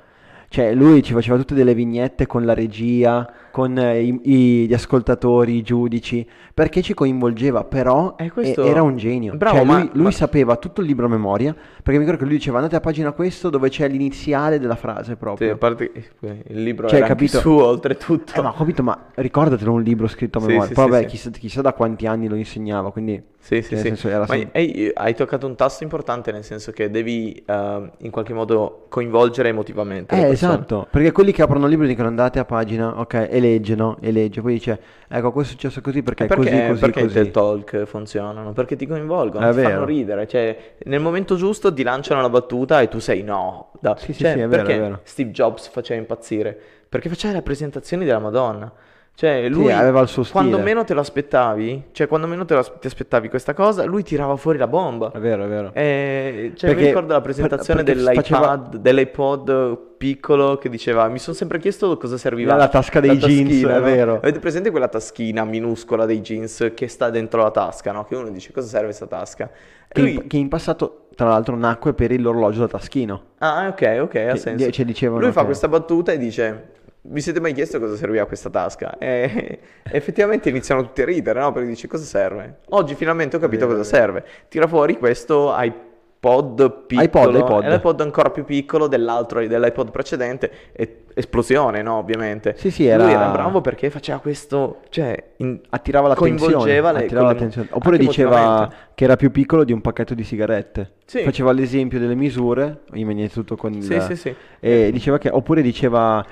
Cioè lui ci faceva tutte delle vignette con la regia, con eh, i- i- gli ascoltatori, i giudici, perché ci coinvolgeva, però Eh, questo- era un genio. Bravo, Cioè, ma- lui, lui ma- sapeva tutto il libro a memoria, perché mi ricordo che lui diceva andate a pagina questo dove c'è l'iniziale della frase Sì, proprio. a parte che il libro Cioè, era capito? suo, oltretutto. Eh, ma capito, ma ricordatelo un libro scritto a Sì, memoria. sì, Poi sì, vabbè, sì. chissà, chissà da quanti anni lo insegnava, quindi... Sì, sì, sì. senso, sem- hai, hai toccato un tasto importante nel senso che devi eh, in qualche modo coinvolgere emotivamente le Eh, esatto, perché quelli che aprono il libro dicono andate a pagina, ok, e leggono, e legge, poi dice, ecco, questo è successo così perché E è così, perché, così, perché i così. Talk funzionano? Perché ti coinvolgono, È ti fanno vero. ridere. Cioè, nel momento giusto ti lanciano la battuta e tu sei no. Da- Sì, sì, cioè, sì, è vero, perché è vero. Steve Jobs faceva impazzire? Perché faceva le presentazioni della Madonna. Cioè, lui, aveva il suo quando stile. meno te lo aspettavi, cioè, quando meno te lo ti aspettavi questa cosa, lui tirava fuori la bomba. È vero, è vero. E, cioè, mi Perché- ricordo la per- presentazione perché dell'iPad, faceva- dell'iPod piccolo che diceva, mi sono sempre chiesto cosa serviva. La tasca dei jeans, taschina, è no? vero. Avete presente quella taschina minuscola dei jeans che sta dentro la tasca, no? Che uno dice, cosa serve questa tasca? Che, Lui... in, che in passato, tra l'altro, nacque per l'orologio da taschino. Ah, ok, ok, ha senso. cioè, dicevano Lui fa questa battuta e dice: Vi siete mai chiesto cosa serviva questa tasca? E [LAUGHS] effettivamente iniziano tutti a ridere, no? Perché dici: Cosa serve? Oggi finalmente ho capito cosa serve. Tira fuori questo iPod piccolo, iPod, iPod. l'iPod ancora più piccolo dell'altro, dell'iPod precedente. E esplosione, no? Ovviamente. Sì, sì, Lui era- era bravo perché faceva questo, cioè, in- Attirava l'attenzione. coinvolgeva le- attirava l'attenzione. Oppure diceva che era più piccolo di un pacchetto di sigarette. Sì. Faceva l'esempio delle misure, in tutto con il... Sì, sì, sì. E diceva che, oppure diceva,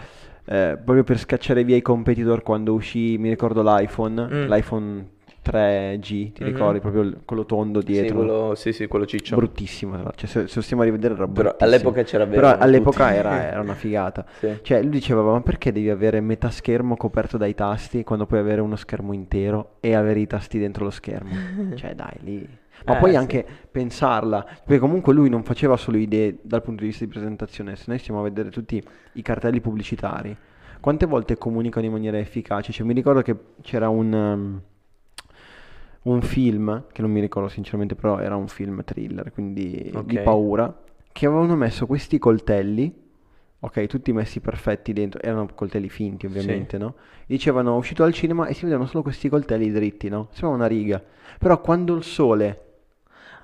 eh, proprio per scacciare via i competitor quando uscì, mi ricordo l'iPhone, Mm. l'iPhone 3G, ti Mhm. ricordi? Proprio quello tondo Sì, dietro. quello, sì, sì, quello ciccio. Bruttissimo, cioè, se, se lo stiamo a rivedere era Però bruttissimo. all'epoca c'era Però vero, all'epoca tutti. era, era una figata. [LAUGHS] Sì. Cioè, lui diceva, ma perché devi avere metà schermo coperto dai tasti quando puoi avere uno schermo intero e avere i tasti dentro lo schermo? [LAUGHS] Cioè, dai, lì. Ma Eh, poi sì. anche pensarla, perché comunque lui non faceva solo idee dal punto di vista di presentazione, se noi stiamo a vedere tutti i cartelli pubblicitari, quante volte comunicano in maniera efficace? Cioè, mi ricordo che c'era un, um, un film, che non mi ricordo sinceramente, però era un film thriller, quindi di Ok. paura, che avevano messo questi coltelli, ok, tutti messi perfetti dentro, erano coltelli finti ovviamente, no? Dicevano uscito dal cinema e si vedevano solo questi coltelli dritti, no? Sembra una riga. Però quando il sole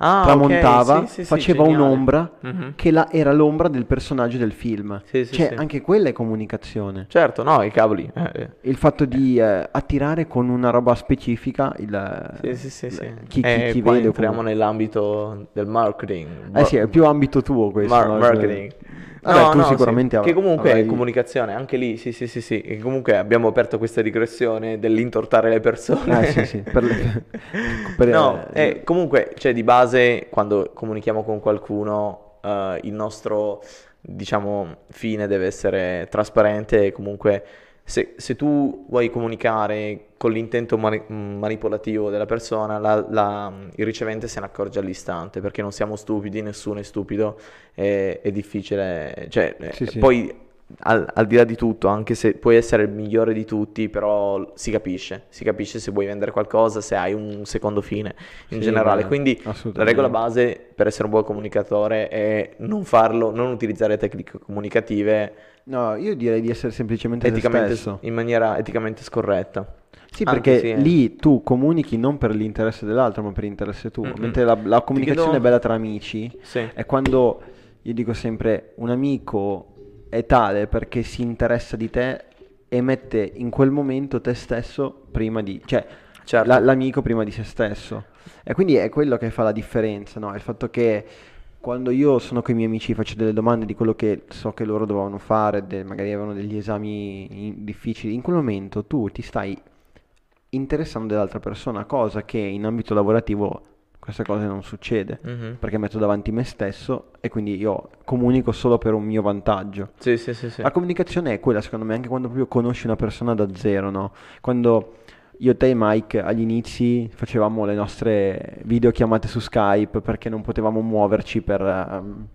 Ah, tramontava, sì, sì, sì, faceva geniale. un'ombra Mhm. che la- era l'ombra del personaggio del film. Cioè, anche quella è comunicazione. Certo, no, i cavoli. eh, eh. Il fatto di eh, attirare con una roba specifica il, il- chi, chi, E chi qua vede. entriamo comunque- nell'ambito del marketing. Eh sì, è più ambito tuo questo. Mar- no? marketing. Vabbè, No, tu no, sicuramente sì. Che avrai- comunque è avrai- comunicazione, anche lì, sì, sì, sì, sì. Comunque abbiamo aperto questa digressione dell'intortare le persone. Eh sì, sì. Per le- [LAUGHS] per- No, eh, eh, comunque, cioè, di base, quando comunichiamo con qualcuno, eh, il nostro, diciamo, fine deve essere trasparente e comunque se, se tu vuoi comunicare con l'intento mani- manipolativo della persona, la- la- il ricevente se ne accorge all'istante, perché non siamo stupidi, nessuno è stupido, è, è difficile, cioè, eh, Sì, sì. poi al, al di là di tutto, anche se puoi essere il migliore di tutti, però si capisce, si capisce se vuoi vendere qualcosa, se hai un secondo fine in Sì, generale. beh, Quindi la regola base per essere un buon comunicatore è non farlo, non utilizzare tecniche comunicative No, io direi di essere semplicemente te eticamente, in maniera eticamente scorretta. Sì, Anche perché sì, eh. lì tu comunichi non per l'interesse dell'altro, ma per l'interesse tuo. Mm-mm. Mentre la, la comunicazione chiedo- bella tra amici Sì. è quando, io dico sempre, un amico è tale perché si interessa di te e mette in quel momento te stesso prima di... cioè Certo. la- l'amico prima di se stesso. E quindi è quello che fa la differenza, no? Il fatto che quando io sono con i miei amici faccio delle domande di quello che so che loro dovevano fare, de- magari avevano degli esami in- difficili, in quel momento tu ti stai interessando dell'altra persona, cosa che in ambito lavorativo questa cosa non succede, Mhm. perché metto davanti me stesso e quindi io comunico solo per un mio vantaggio. Sì, sì, sì, sì. La comunicazione è quella, secondo me, anche quando proprio conosci una persona da zero, no? Quando io, te e Mike agli inizi facevamo le nostre videochiamate su Skype perché non potevamo muoverci per, ehm,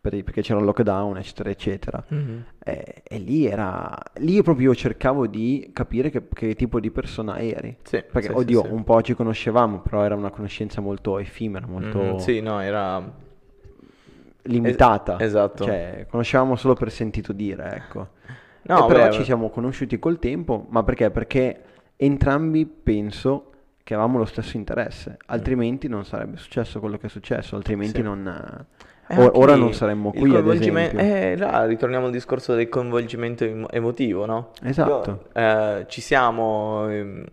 per- perché c'era il lockdown, eccetera, eccetera. Mhm. E, e lì era, lì io proprio cercavo di capire che, che tipo di persona eri. Sì, Perché, sì, oddio, sì. un po' ci conoscevamo, però era una conoscenza molto effimera, molto Mhm, Sì, no, era... limitata. Es- esatto. Cioè, conoscevamo solo per sentito dire, ecco. No, E però beh, ci siamo conosciuti col tempo, ma perché? Perché entrambi penso che avevamo lo stesso interesse, altrimenti non sarebbe successo quello che è successo, altrimenti Sì. non... eh, Eh, ora non saremmo qui, coinvolgimento-. Eh, là ritorniamo al discorso del coinvolgimento emo- emotivo, no? Esatto. Io, eh, ci siamo, ehm,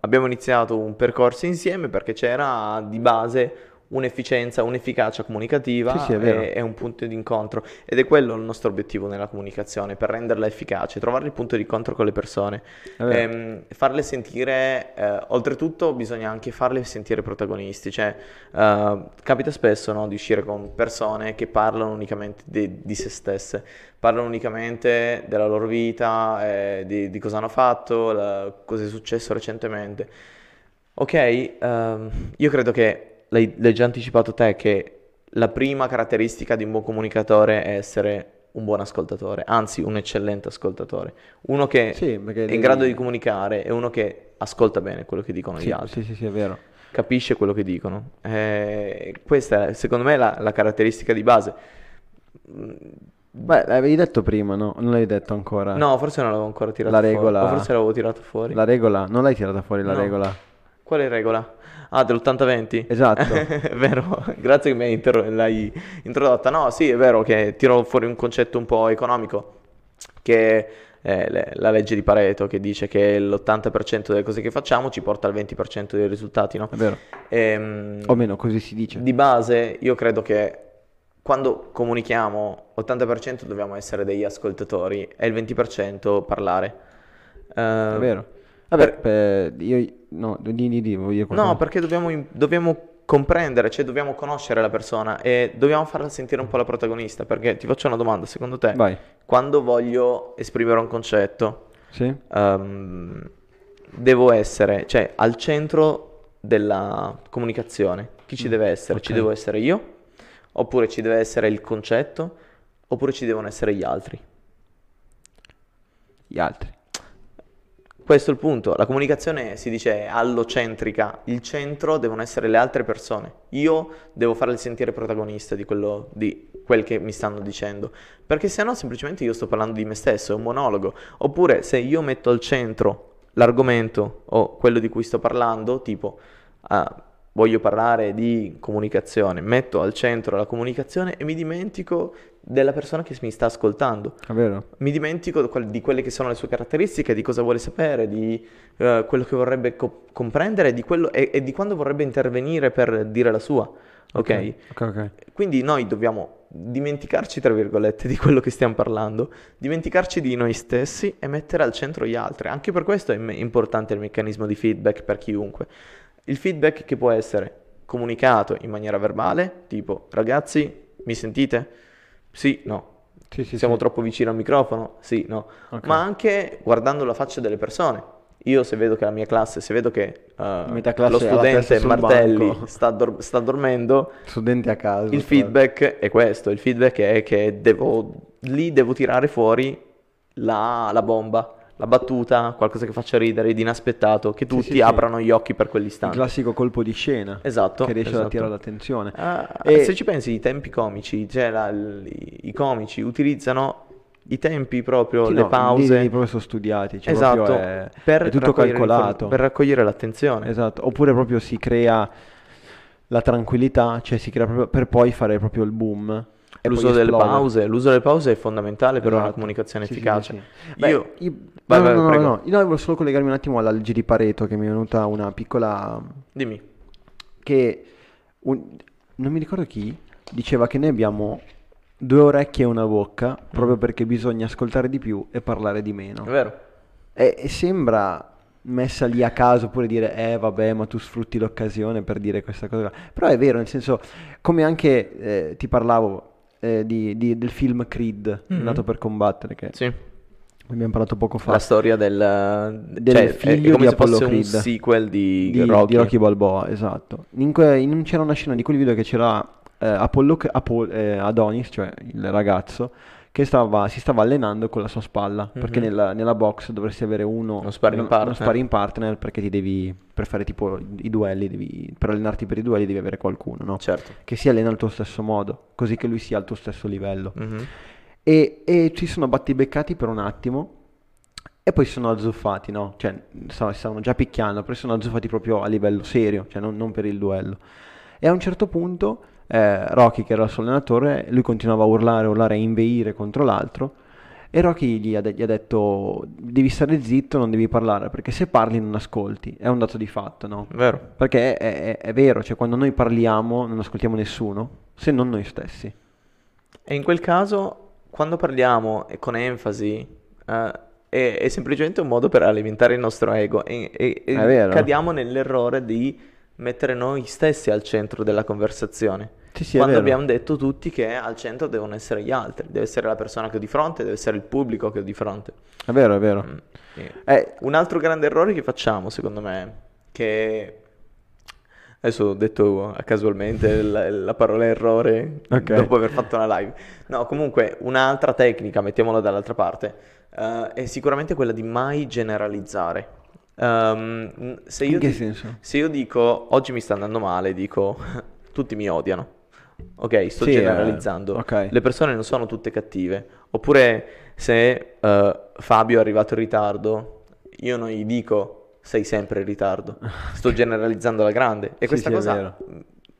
abbiamo iniziato un percorso insieme perché c'era di base un'efficienza, un'efficacia comunicativa Sì, sì, è e, e un punto di incontro. Ed è quello il nostro obiettivo nella comunicazione, per renderla efficace, trovare il punto di incontro con le persone, È. Ehm, farle sentire, eh, oltretutto bisogna anche farle sentire protagonisti, cioè eh, capita spesso no, di uscire con persone che parlano unicamente di, di se stesse, parlano unicamente della loro vita, eh, di, di cosa hanno fatto, la- cosa è successo recentemente. Ok, ehm, io credo che l'hai, l'hai già anticipato te che la prima caratteristica di un buon comunicatore è essere un buon ascoltatore, anzi un eccellente ascoltatore, uno che Sì, è in devi- grado di comunicare e uno che ascolta bene quello che dicono Sì, gli altri, sì, sì, sì, è vero. capisce quello che dicono. Eh, questa è secondo me la, la caratteristica di base. Beh, l'avevi detto prima, no? Non l'hai detto ancora. No, forse non l'avevo ancora tirato La fuori, regola- o forse l'avevo tirato fuori. La regola, non l'hai tirata fuori la No. regola. Quale regola? Ah, dell'80-20? Esatto. [LAUGHS] è vero, grazie che mi hai intro- l'hai introdotta. No, sì, è vero che tiro fuori un concetto un po' economico, che è la legge di Pareto, che dice che l'80% delle cose che facciamo ci porta al 20% dei risultati, no? È vero. Ehm, O meno così si dice. di base, io credo che quando comunichiamo, 80% dobbiamo essere degli ascoltatori e il 20% parlare. È Eh, vero. Vabbè, per- io... No, di, di, di, dire qualcosa? No, perché dobbiamo, dobbiamo comprendere, cioè dobbiamo conoscere la persona e dobbiamo farla sentire un po' la protagonista. Perché ti faccio una domanda, secondo te, Vai. quando voglio esprimere un concetto, Sì? ehm, devo essere, cioè, al centro della comunicazione. Chi ci Mm, deve essere? Ci ok. devo essere io? Oppure ci deve essere il concetto? Oppure ci devono essere gli altri? Gli altri. Questo è il punto, la comunicazione si dice allocentrica, il centro devono essere le altre persone, io devo farle sentire protagonista di quello di quel che mi stanno dicendo, perché se no semplicemente io sto parlando di me stesso, è un monologo, oppure se io metto al centro l'argomento o quello di cui sto parlando, tipo ah, voglio parlare di comunicazione, metto al centro la comunicazione e mi dimentico della persona che mi sta ascoltando. È vero? Mi dimentico di quelle che sono le sue caratteristiche, di cosa vuole sapere, di eh, quello che vorrebbe co- comprendere di quello- e, e di quando vorrebbe intervenire per dire la sua. Ok? Ok, ok. Quindi noi dobbiamo dimenticarci, tra virgolette, di quello che stiamo parlando, dimenticarci di noi stessi e mettere al centro gli altri. Anche per questo è importante il meccanismo di feedback per chiunque. Il feedback che può essere comunicato in maniera verbale, tipo ragazzi, mi sentite? Sì, no. Sì, sì, Siamo sì. troppo vicino al microfono? Sì, no. Ok. Ma anche guardando la faccia delle persone. Io se vedo che la mia classe, se vedo che classe lo studente Martelli [LAUGHS] sta, dor- sta dormendo, Studenti a caso. il feedback è questo, il feedback è che devo, lì devo tirare fuori la, la bomba, la battuta, qualcosa che faccia ridere, di inaspettato, che tutti sì, sì. aprano gli occhi per Il quell'istante. classico colpo di scena. Esatto, Che riesce ad esatto. attirare l'attenzione. Ah, E- Se ci pensi, i tempi comici, cioè la- i, i comici utilizzano i tempi proprio, Sì, le no, pause. lì proprio sono studiati. Cioè esatto, è, per è tutto calcolato. per raccogliere l'attenzione. Esatto, oppure proprio si crea la tranquillità, cioè si crea proprio per poi fare proprio il boom. L'uso delle pause, l'uso delle pause è fondamentale per una Esatto. comunicazione Sì, sì, efficace. sì, sì. Beh, Io... io- Vai, no, vai, no, no, prego. no, io volevo solo collegarmi un attimo alla legge di Pareto che mi è venuta una piccola... Dimmi. che un- non mi ricordo chi diceva che noi abbiamo due orecchie e una bocca proprio perché bisogna ascoltare di più e parlare di meno. È vero. E, e sembra messa lì a caso pure dire eh vabbè ma tu sfrutti l'occasione per dire questa cosa però è vero nel senso come anche eh, ti parlavo eh, di- di- del film Creed Mhm. nato per combattere che Sì. Abbiamo parlato poco fa La storia del... Del cioè, figlio è come di Apollo un Creed. sequel di, di, Rocky. di Rocky Balboa esatto in que- in- c'era una scena di quel video che c'era eh, Apollo, Apo- eh, Adonis cioè il ragazzo che stava, si stava allenando con la sua spalla perché Mhm. nella, nella box dovresti avere uno Uno sparring partner. uno sparring partner perché ti devi per fare tipo i duelli devi, per allenarti per i duelli devi avere qualcuno no? Certo. che si allena al tuo stesso modo così che lui sia al tuo stesso livello Mhm. E, e ci sono battibeccati per un attimo e poi si sono azzuffati, no? Cioè, stavano, già picchiando, però si sono azzuffati proprio a livello serio, cioè non, non per il duello. E a un certo punto eh, Rocky, che era il suo allenatore, lui continuava a urlare, urlare e inveire contro l'altro E Rocky gli ha, de- gli ha detto devi stare zitto, non devi parlare, perché se parli non ascolti, è un dato di fatto, no? Vero. Perché è, è- è vero, cioè quando noi parliamo non ascoltiamo nessuno, se non noi stessi. E in quel caso, quando parliamo e con enfasi, eh, è, è semplicemente un modo per alimentare il nostro ego e, e- e cadiamo nell'errore di mettere noi stessi al centro della conversazione. Sì, sì, quando abbiamo detto tutti che al centro devono essere gli altri, deve essere la persona che ho di fronte, deve essere il pubblico che ho di fronte. È vero, è vero. Mm. Eh, Un altro grande errore che facciamo, secondo me, che adesso ho detto casualmente la, la parola errore Ok. dopo aver fatto una live. No, comunque un'altra tecnica, mettiamola dall'altra parte, eh, è sicuramente quella di mai generalizzare. Ehm, se io in che ti- senso? se io dico oggi mi sta andando male, dico [LAUGHS] tutti mi odiano. Ok, sto Sì, eh, generalizzando. ok. Le persone non sono tutte cattive. Oppure se eh, Fabio è arrivato in ritardo, io non gli dico sei sempre in ritardo. Sto generalizzando alla grande. E Sì, questa sì, cosa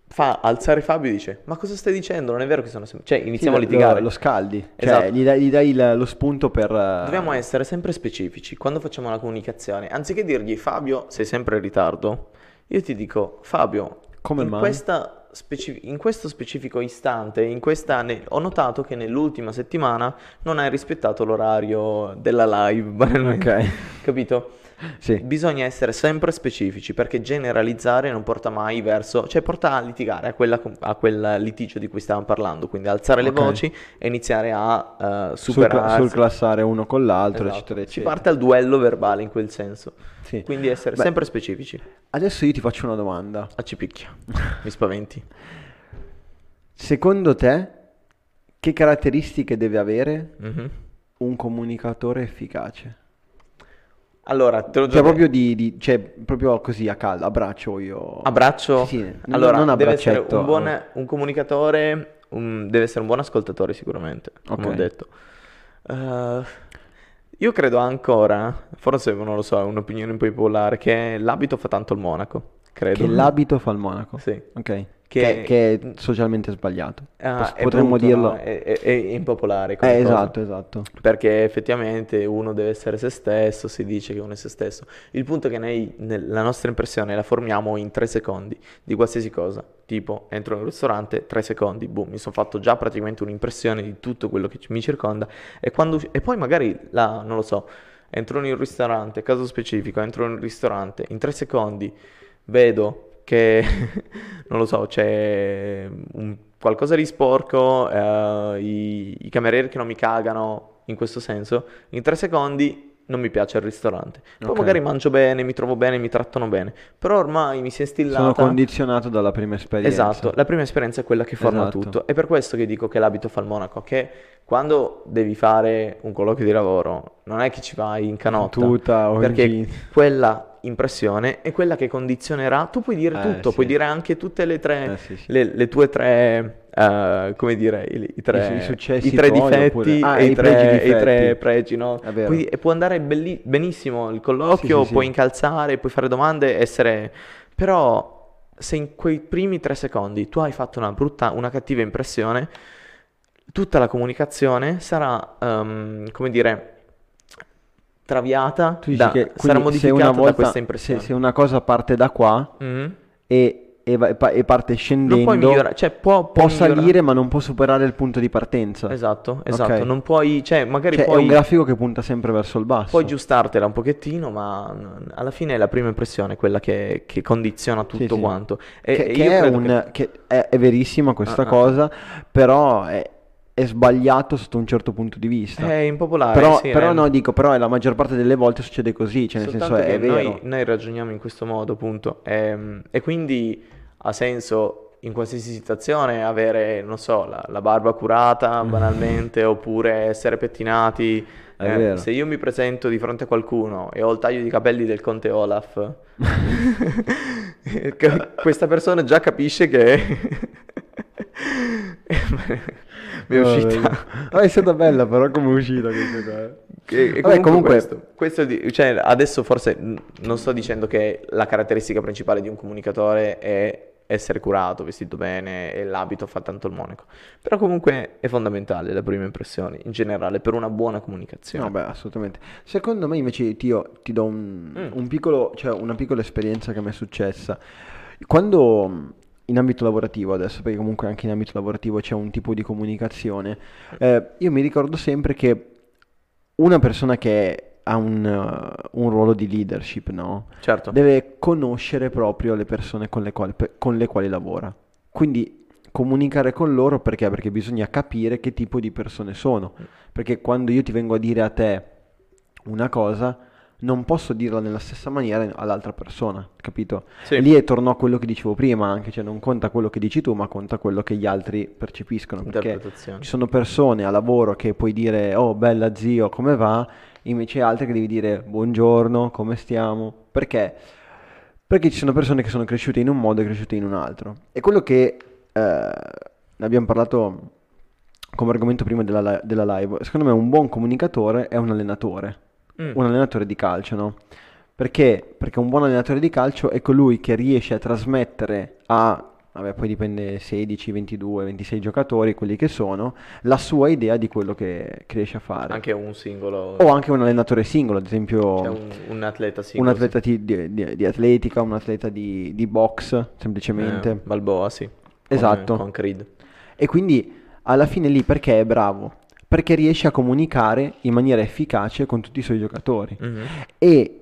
fa alzare Fabio e dice ma cosa stai dicendo? Non è vero che sono sempre... Cioè, Sì, iniziamo a lo- litigare. Lo, lo scaldi, cioè Esatto. gli dai, gli dai il- lo spunto per... eh, Dobbiamo essere sempre specifici quando facciamo una comunicazione. Anziché dirgli Fabio, sei sempre in ritardo, io ti dico Fabio, Come in, mai? questa speci- in questo specifico istante, in questa ne- ho notato che nell'ultima settimana non hai rispettato l'orario della live. Ok. Capito? Sì. Bisogna essere sempre specifici perché generalizzare non porta mai verso, cioè porta a litigare, a, quella- a quel litigio di cui stavamo parlando, quindi alzare le Ok. voci e iniziare a eh, Sul, superarsi. sul classare uno con l'altro, Esatto. eccetera, Si eccetera. parte al duello verbale in quel senso. Sì. Quindi essere Beh, sempre specifici. Adesso io ti faccio una domanda. A ci picchia. Mi spaventi. [LAUGHS] Secondo te, che caratteristiche deve avere Mhm. un comunicatore efficace? Allora, te già Cioè, proprio di, di- cioè, proprio così a caldo, abbraccio io. Abbraccio. Sì, sì, allora, non deve essere un buon un comunicatore, un- deve essere un buon ascoltatore sicuramente, come Ok. ho detto. Eh, io credo ancora, forse non lo so, è un'opinione un po' impopolare, che l'abito fa tanto il monaco, credo. Che l'abito fa il monaco. Sì. Ok. Che- Che, che è socialmente sbagliato. Ah, Potremmo brutto, dirlo. no? È, è- è impopolare Eh, esatto, esatto. Perché effettivamente uno deve essere se stesso, si dice che uno è se stesso. Il punto è che noi nel- la nostra impressione la formiamo in tre secondi di qualsiasi cosa. Tipo, entro in un ristorante, tre secondi, boom, mi sono fatto già praticamente un'impressione di tutto quello che mi circonda. E, quando, e poi magari, la, non lo so, entro in un ristorante, caso specifico, entro in un ristorante, in tre secondi vedo che, [LAUGHS] non lo so, c'è un- qualcosa di sporco, eh, i, i camerieri che non mi cagano, in questo senso, in tre secondi non mi piace il ristorante. Poi Ok. magari mangio bene, mi trovo bene, mi trattano bene, però ormai mi si è Sono instillata... condizionato dalla prima esperienza. Esatto, la prima esperienza è quella che forma Esatto. tutto. È per questo che dico che l'abito fa il monaco, che quando devi fare un colloquio di lavoro, non è che ci vai in canotta, Tuta in perché jeans. quella impressione è quella che condizionerà, tu puoi dire Eh, tutto, sì. puoi dire anche tutte le tre, Eh, sì, sì. le, le tue tre, eh, come dire, i, i tre, I- successi i tre difetti oppure- ah, e i, tre, pregi e i tre pregi, no? Puoi- e può andare belli- benissimo il colloquio, puoi incalzare, puoi fare domande, essere... Però se in quei primi tre secondi tu hai fatto una brutta, una cattiva impressione, tutta la comunicazione sarà, ehm, come dire, traviata, Tu dici da- che sarà se modificata una da volta, questa se, impressione. se una cosa parte da qua Mhm. e, e va- e pa- parte scendendo, cioè può, può migliorare. salire ma non può superare il punto di partenza. Esatto, esatto, Ok. non puoi, cioè magari Cioè, è puoi, un grafico che punta sempre verso il basso. puoi aggiustartela un pochettino, ma alla fine è la prima impressione quella che, che condiziona tutto sì. quanto. E, che, che è, un- che- è, è verissima questa Ah, ah. cosa, però è, è sbagliato sotto un certo punto di vista. è impopolare, però, sì, però è- no, dico, però la maggior parte delle volte succede così, cioè nel senso Soltanto è, che è vero. Noi, noi ragioniamo in questo modo, appunto, Ehm, e quindi ha senso in qualsiasi situazione avere, non so, la, la barba curata [LAUGHS] banalmente, oppure essere pettinati. È Eh, se io mi presento di fronte a qualcuno e ho il taglio di capelli del conte Olaf, [LAUGHS] [LAUGHS] questa persona già capisce che... Mi è uscita... Oh, è stata bella però come è uscita questa qua. E, e Vabbè, comunque, comunque- questo, questo di- cioè, adesso forse non sto dicendo che la caratteristica principale di un comunicatore è essere curato, vestito bene e l'abito fa tanto il monaco. Però comunque è fondamentale la prima impressione, in generale, per una buona comunicazione. No, beh, assolutamente. Secondo me invece ti, io ti do un, Mm. un piccolo, cioè una piccola esperienza che mi è successa. Quando in ambito lavorativo adesso, perché comunque anche in ambito lavorativo c'è un tipo di comunicazione, eh, io mi ricordo sempre che una persona che ha un, eh, un ruolo di leadership, no? Certo. Deve conoscere proprio le persone con le quali, pe- con le quali lavora. Quindi comunicare con loro perché? Perché bisogna capire che tipo di persone sono. Perché quando io ti vengo a dire a te una cosa, non posso dirla nella stessa maniera all'altra persona, capito? Sì. Lì è torno a quello che dicevo prima, anche, cioè non conta quello che dici tu, ma conta quello che gli altri percepiscono. Perché ci sono persone a lavoro che puoi dire, oh bella zio, come va? Invece altre che devi dire, buongiorno, come stiamo? Perché? Perché ci sono persone che sono cresciute in un modo e cresciute in un altro. E quello che eh, abbiamo parlato come argomento prima della, della live, secondo me un buon comunicatore è un allenatore, Mm. un allenatore di calcio, no? Perché? Perché un buon allenatore di calcio è colui che riesce a trasmettere a, vabbè, poi dipende 16, 22, 26 giocatori, quelli che sono, la sua idea di quello che, che riesce a fare. Anche un singolo, O anche un allenatore singolo, ad esempio cioè un, un atleta un singolo. atleta di, di- di- di atletica, un atleta di, di box, semplicemente. Eh, Balboa, sì. Con- Esatto. Con Creed. E quindi alla fine lì perché è bravo? Perché riesce a comunicare in maniera efficace con tutti i suoi giocatori. Mhm. E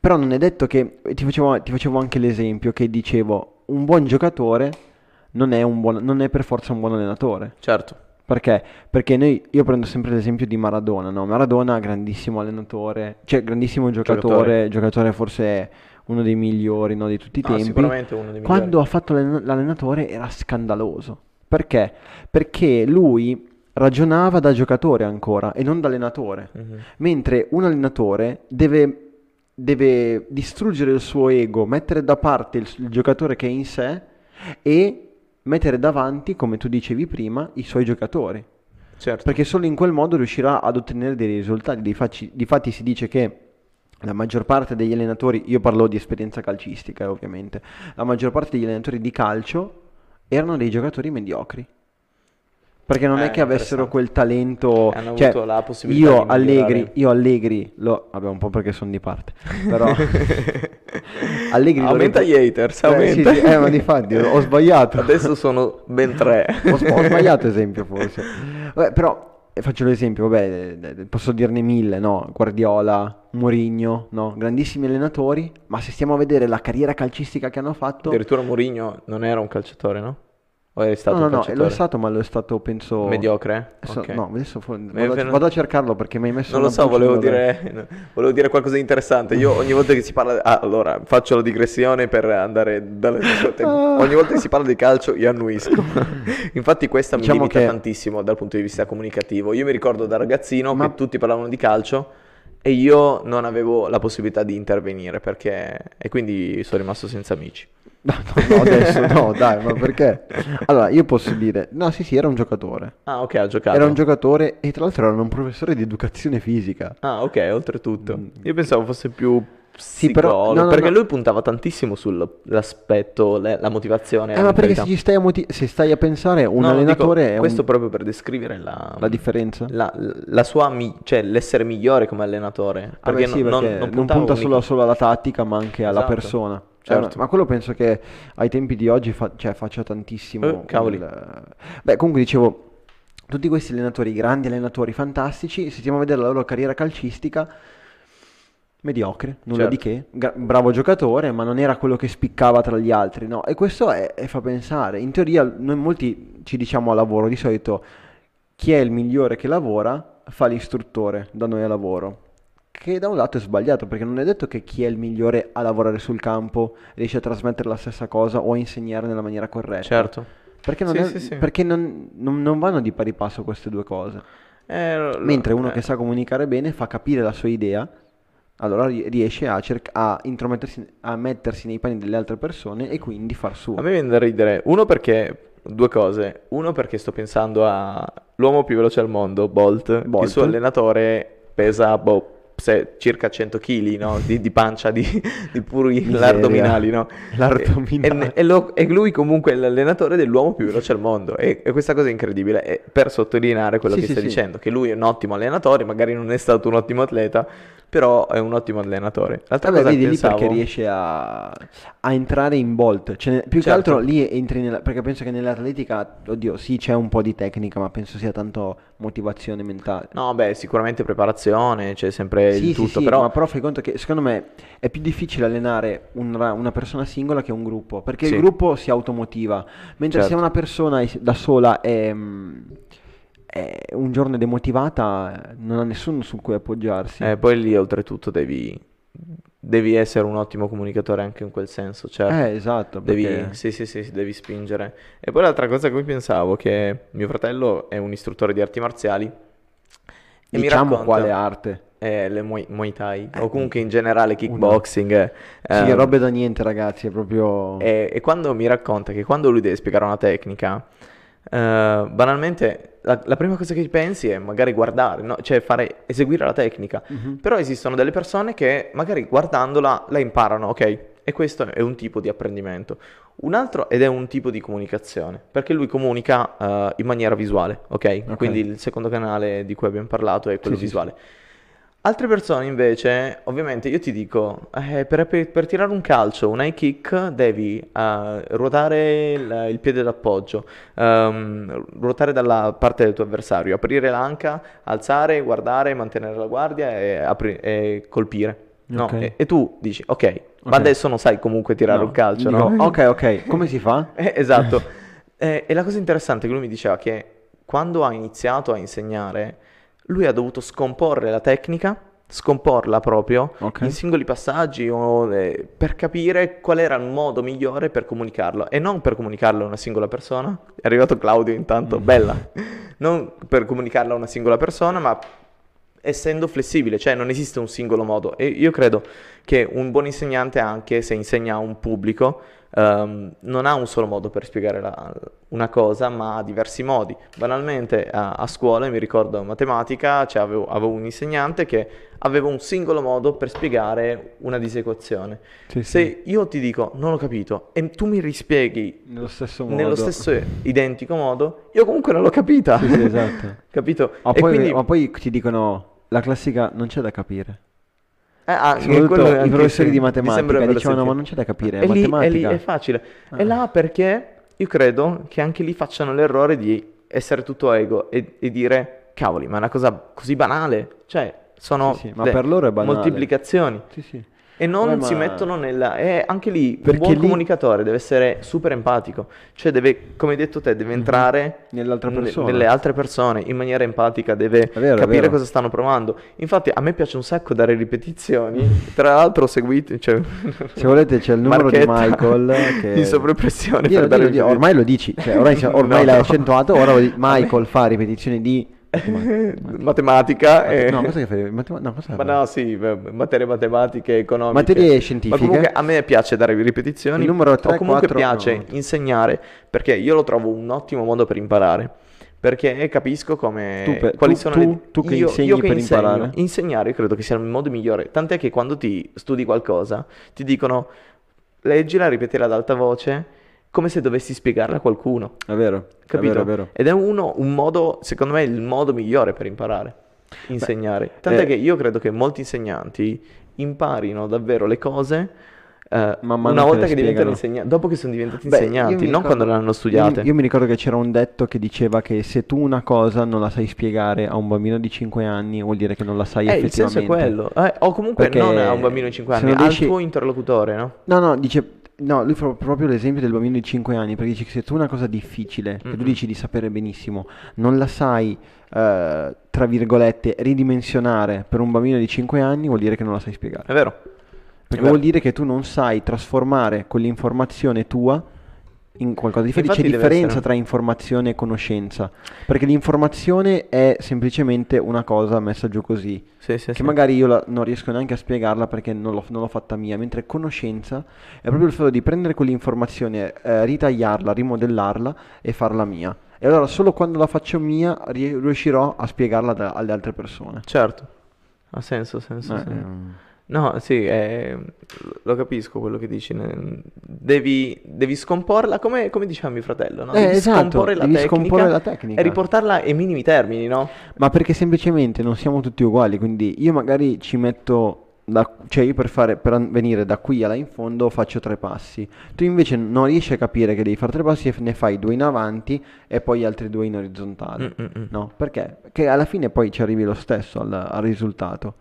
però non è detto che ti facevo, ti facevo anche l'esempio che dicevo un buon giocatore non è, un buon, non è per forza un buon allenatore. Certo. Perché? Perché noi, io prendo sempre l'esempio di Maradona, no? Maradona, grandissimo allenatore, cioè grandissimo giocatore, giocatore forse uno dei migliori no, di tutti i Ah, tempi. sicuramente uno dei Quando migliori. ha fatto l'allen- l'allenatore era scandaloso. Perché? Perché lui ragionava da giocatore ancora e non da allenatore. Mhm. Mentre un allenatore deve, deve distruggere il suo ego, mettere da parte il, il giocatore che è in sé e mettere davanti, come tu dicevi prima, i suoi giocatori. Certo. Perché solo in quel modo riuscirà ad ottenere dei risultati. Difatti, difatti si dice che la maggior parte degli allenatori, io parlo di esperienza calcistica ovviamente, la maggior parte degli allenatori di calcio erano dei giocatori mediocri. Perché non Eh, è che avessero quel talento, Hanno cioè, avuto la possibilità io di. Allegri, io Allegri, lo, vabbè un po' perché sono di parte, però [LAUGHS] Allegri aumenta gli haters, Eh, sì, aumenta. sì, eh, ma difatti, ho sbagliato. Adesso sono ben tre. Ho, ho sbagliato esempio forse. Vabbè, però eh, faccio l'esempio, vabbè, eh, posso dirne mille, no? Guardiola, Mourinho, no? Grandissimi allenatori, ma se stiamo a vedere la carriera calcistica che hanno fatto... Addirittura Mourinho non era un calciatore, no? O è stato no, no, no, lo è stato, ma lo è stato, penso... Mediocre? adesso- Ok. No, adesso vado, venuto- vado a cercarlo perché mi hai messo Non lo so, volevo dire, volevo dire qualcosa di interessante. Io ogni volta che si parla... Ah, allora, faccio la digressione per andare dalle. [LAUGHS] Ah. Ogni volta che si parla di calcio io annuisco. [LAUGHS] Infatti questa Diciamo mi limita che- tantissimo dal punto di vista comunicativo. Io mi ricordo da ragazzino Ma- che tutti parlavano di calcio e io non avevo la possibilità di intervenire perché... E quindi sono rimasto senza amici. [LAUGHS] No, no, no, adesso no, dai, ma perché? Allora, io posso dire... No, sì, sì, era un giocatore. Ah, ok, ha giocato. Era un giocatore e tra l'altro era un professore di educazione fisica. Ah, ok, oltretutto. Mm. Io pensavo fosse più Sì, però- no, no, perché no. lui puntava tantissimo sull'aspetto, la motivazione. Eh, ma perché se, stai a moti- se stai a pensare, un allenatore dico, è un- questo proprio per descrivere la, la differenza. la, la sua, mi- cioè l'essere migliore come allenatore. Ah, Perché beh, sì, non, perché non non punta solo, solo alla tattica, ma anche alla Esatto, persona. certo. Eh, ma quello penso che ai tempi di oggi fa- cioè, faccia tantissimo. Eh, cavoli. il- Beh, comunque dicevo, tutti questi allenatori, grandi allenatori, fantastici, se stiamo a vedere la loro carriera calcistica, mediocre, nulla Certo. di che, Gra- bravo giocatore, ma non era quello che spiccava tra gli altri, no? E questo è- è- fa pensare. In teoria, noi molti ci diciamo a lavoro, di solito, chi è il migliore che lavora fa l'istruttore da noi a lavoro. Che da un lato è sbagliato, perché non è detto che chi è il migliore a lavorare sul campo riesce a trasmettere la stessa cosa o a insegnare nella maniera corretta. Certo. Perché, non, Sì, è- sì, sì. perché non, non- non vanno di pari passo queste due cose. Eh, Mentre uno eh, che sa comunicare bene fa capire la sua idea, allora ri- riesce a, cerc- a intromettersi, a mettersi nei panni delle altre persone e quindi far suo. A me viene da ridere. Uno perché... Due cose. Uno perché sto pensando a l'uomo più veloce al mondo, Bolt. Bolt. Il suo allenatore pesa, boh, circa 100 kg no? di, di pancia, di, di puri Miseria. addominali, no? L'addominale. E, e- lo- e lui comunque è l'allenatore dell'uomo più veloce al mondo. E, e questa cosa è incredibile. E per sottolineare quello Sì, che sì, stai sì. dicendo, che lui è un ottimo allenatore, magari non è stato un ottimo atleta, però è un ottimo allenatore. L'altra Vabbè, cosa vedi che lì perché pensavo... riesce a, a entrare in bolt. Cioè, più che Certo. altro lì entri nella... Perché penso che nell'atletica, oddio, sì, c'è un po' di tecnica, ma penso sia tanto motivazione mentale. No, beh, sicuramente preparazione, c'è sempre Sì, il tutto, sì, però... ma però fai conto che secondo me è più difficile allenare una, una persona singola che un gruppo, perché il gruppo si automotiva, mentre se Certo. una persona da sola è, mm, è un giorno demotivata, non ha nessuno su cui appoggiarsi. Eh, poi lì oltretutto devi, devi essere un ottimo comunicatore anche in quel senso, certo. Eh, esatto, Devi, perché... sì, sì, sì, sì, devi spingere. E poi l'altra cosa a cui pensavo, che mio fratello è un istruttore di arti marziali e mi Diciamo racconta quale arte. eh, le Muay, Muay Thai, o comunque in generale kickboxing. eh, Sì, ehm, robe da niente, ragazzi, è proprio... e, e quando mi racconta che quando lui deve spiegare una tecnica, eh, banalmente la, la prima cosa che pensi è magari guardare, no? Cioè fare, eseguire la tecnica. Mhm. Però esistono delle persone che magari guardandola la imparano, ok? E questo è un tipo di apprendimento. Un altro ed è un tipo di comunicazione, perché lui comunica eh, in maniera visuale, ok? Quindi il secondo canale di cui abbiamo parlato è quello Sì, sì, visuale. Altre persone invece, ovviamente io ti dico, eh, per, per- per tirare un calcio, un high kick, devi eh, ruotare il, il piede d'appoggio, ehm, ruotare dalla parte del tuo avversario, aprire l'anca, alzare, guardare, mantenere la guardia e, apri- e colpire. No, Ok. e, e tu dici, ok, ma adesso non sai comunque tirare No, un calcio, dico, no? Ok, ok, come si fa? [LAUGHS] Eh, esatto. Eh, e la cosa interessante che lui mi diceva che quando ha iniziato a insegnare, lui ha dovuto scomporre la tecnica, scomporla proprio Ok. in singoli passaggi o, eh, per capire qual era il modo migliore per comunicarlo e non per comunicarlo a una singola persona. È arrivato Claudio intanto, Mm. bella. Non per comunicarlo a una singola persona, ma essendo flessibile, cioè non esiste un singolo modo. E io credo che un buon insegnante, anche se insegna a un pubblico, ehm, non ha un solo modo per spiegare la- una cosa, ma ha diversi modi. Banalmente a, a scuola, mi ricordo matematica, cioè avevo, avevo un insegnante che aveva un singolo modo per spiegare una disequazione. Sì, Se sì, io ti dico non ho capito e tu mi rispieghi nello stesso modo. nello stesso identico modo, io comunque non l'ho capita. Sì, esatto. [LAUGHS] Capito? Ma E poi, quindi- ma poi ti dicono, la classica non c'è da capire. Eh, anche Soprattutto quello è i professori sì, di matematica dicevano, ma non c'è da capire, è lì, è lì, è facile. È Ah. là perché io credo che anche lì facciano l'errore di essere tutto ego e, e dire, cavoli, ma è una cosa così banale. Cioè, sono Sì, sì, ma le per loro è banale. moltiplicazioni. Sì, sì. E non Vabbè, si ma- mettono nella... E anche lì un Perché buon lì- comunicatore deve essere super empatico. Cioè deve, come hai detto te, deve entrare Nell'altra ne- persona. nelle altre persone in maniera empatica, deve vero, capire cosa stanno provando. Infatti a me piace un sacco dare ripetizioni. Tra l'altro seguite... Cioè... Se volete c'è il numero di Marchetta Michael [LAUGHS] che... in sovrappressione Dillo, per dare dillo, dillo, ormai lo dici, cioè, ormai, [LAUGHS] ormai No. l'hai accentuato, ora di- [LAUGHS] Michael fa ripetizioni di... [LAUGHS] Matematica e... No, cosa che fai? No, cosa Ma no, sì, materie matematiche, economiche. Materie Ma scientifiche. comunque a me piace dare ripetizioni. Il numero tre, o comunque quattro, piace no. insegnare, perché io lo trovo un ottimo modo per imparare. Perché capisco come... Tu per- quali tu- sono tu- le... tu che io, insegni io che per insegno, imparare? Insegnare credo che sia il modo migliore. Tant'è che quando ti studi qualcosa, ti dicono leggila, ripetila ad alta voce, come se dovessi spiegarla a qualcuno. È vero, Capito? è vero, è vero. Ed è uno, un modo, secondo me, il modo migliore per imparare, insegnare. Tant'è eh, che io credo che molti insegnanti imparino davvero le cose eh, una che volta le che diventano insegnanti, dopo che sono diventati Beh, insegnanti, mi non ricordo- quando le hanno studiate. Io, io mi ricordo che c'era un detto che diceva che se tu una cosa non la sai spiegare a un bambino di 5 anni vuol dire che non la sai Eh, il senso è effettivamente. quello. Eh, o comunque Perché non a un bambino di 5 se anni, al riesci- tuo interlocutore, no? No, no, dice... No, lui fa proprio l'esempio del bambino di 5 anni, perché dice che se tu una cosa difficile, che tu Mhm. dici di sapere benissimo, non la sai, eh, tra virgolette, ridimensionare per un bambino di 5 anni, vuol dire che non la sai spiegare. È vero. Perché È vero. vuol dire che tu non sai trasformare quell'informazione tua in qualcosa di differente. C'è differenza essere- tra informazione e conoscenza. Perché l'informazione è semplicemente una cosa messa giù così. Sì, sì, Che sì. magari io la- non riesco neanche a spiegarla perché non l'ho, non l'ho fatta mia. Mentre conoscenza è proprio il fatto di prendere quell'informazione, eh, ritagliarla, rimodellarla e farla mia. E allora solo quando la faccio mia riuscirò a spiegarla da- alle altre persone. Certo. Ha senso, ha senso, Eh, sì. ehm, No, sì, eh, lo capisco quello che dici. ne- Devi, devi scomporla, come, come diceva mio fratello, no? Eh, Devi esatto, scomporre la devi tecnica scomporre la tecnica. e riportarla ai minimi termini, no? Ma perché semplicemente non siamo tutti uguali, quindi io magari ci metto, da- cioè io per fare, per an- venire da qui alla in fondo faccio tre passi. Tu invece non riesci a capire che devi fare tre passi e ne fai due in avanti e poi altri due in orizzontale. Mm, mm, mm. No, perché? Perché alla fine poi ci arrivi lo stesso al, al risultato.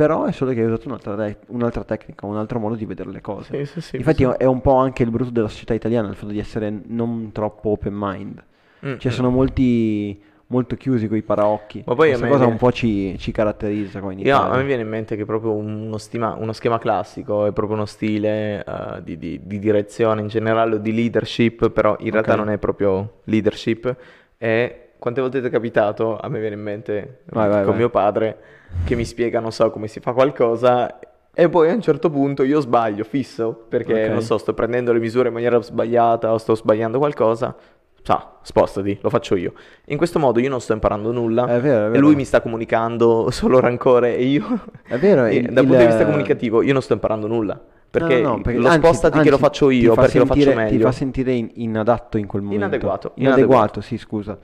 Però è solo che hai usato un'altra, te- un'altra tecnica, un altro modo di vedere le cose. Sì, sì, sì, Infatti è un po' anche il brutto della società italiana, il fatto di essere non troppo open mind. Mm, Cioè mm. sono molti molto chiusi coi paraocchi. Ma poi Questa cosa viene- un po' ci, ci caratterizza in Io- a me viene in mente che proprio uno, stima- uno schema classico è proprio uno stile eh, di, di- di direzione in generale o di leadership, però in realtà Ok. non è proprio leadership. E quante volte ti è capitato? A me viene in mente Vai, con vai. mio padre che mi spiega, non so, come si fa qualcosa. E poi a un certo punto io sbaglio, fisso, perché Ok. non so, sto prendendo le misure in maniera sbagliata o sto sbagliando qualcosa. Sa, spostati, lo faccio io. In questo modo io non sto imparando nulla È vero, è e vero. lui mi sta comunicando [LAUGHS] solo rancore e io È vero, [LAUGHS] e il- dal punto di vista comunicativo io non sto imparando nulla perché, No, no, no, perché- lo anzi- spostati che lo anzi, faccio ti io perché lo sentire- faccio Ti meglio fa sentire in- inadatto in quel momento. Inadeguato, Inadeguato, inadeguato. sì, scusa.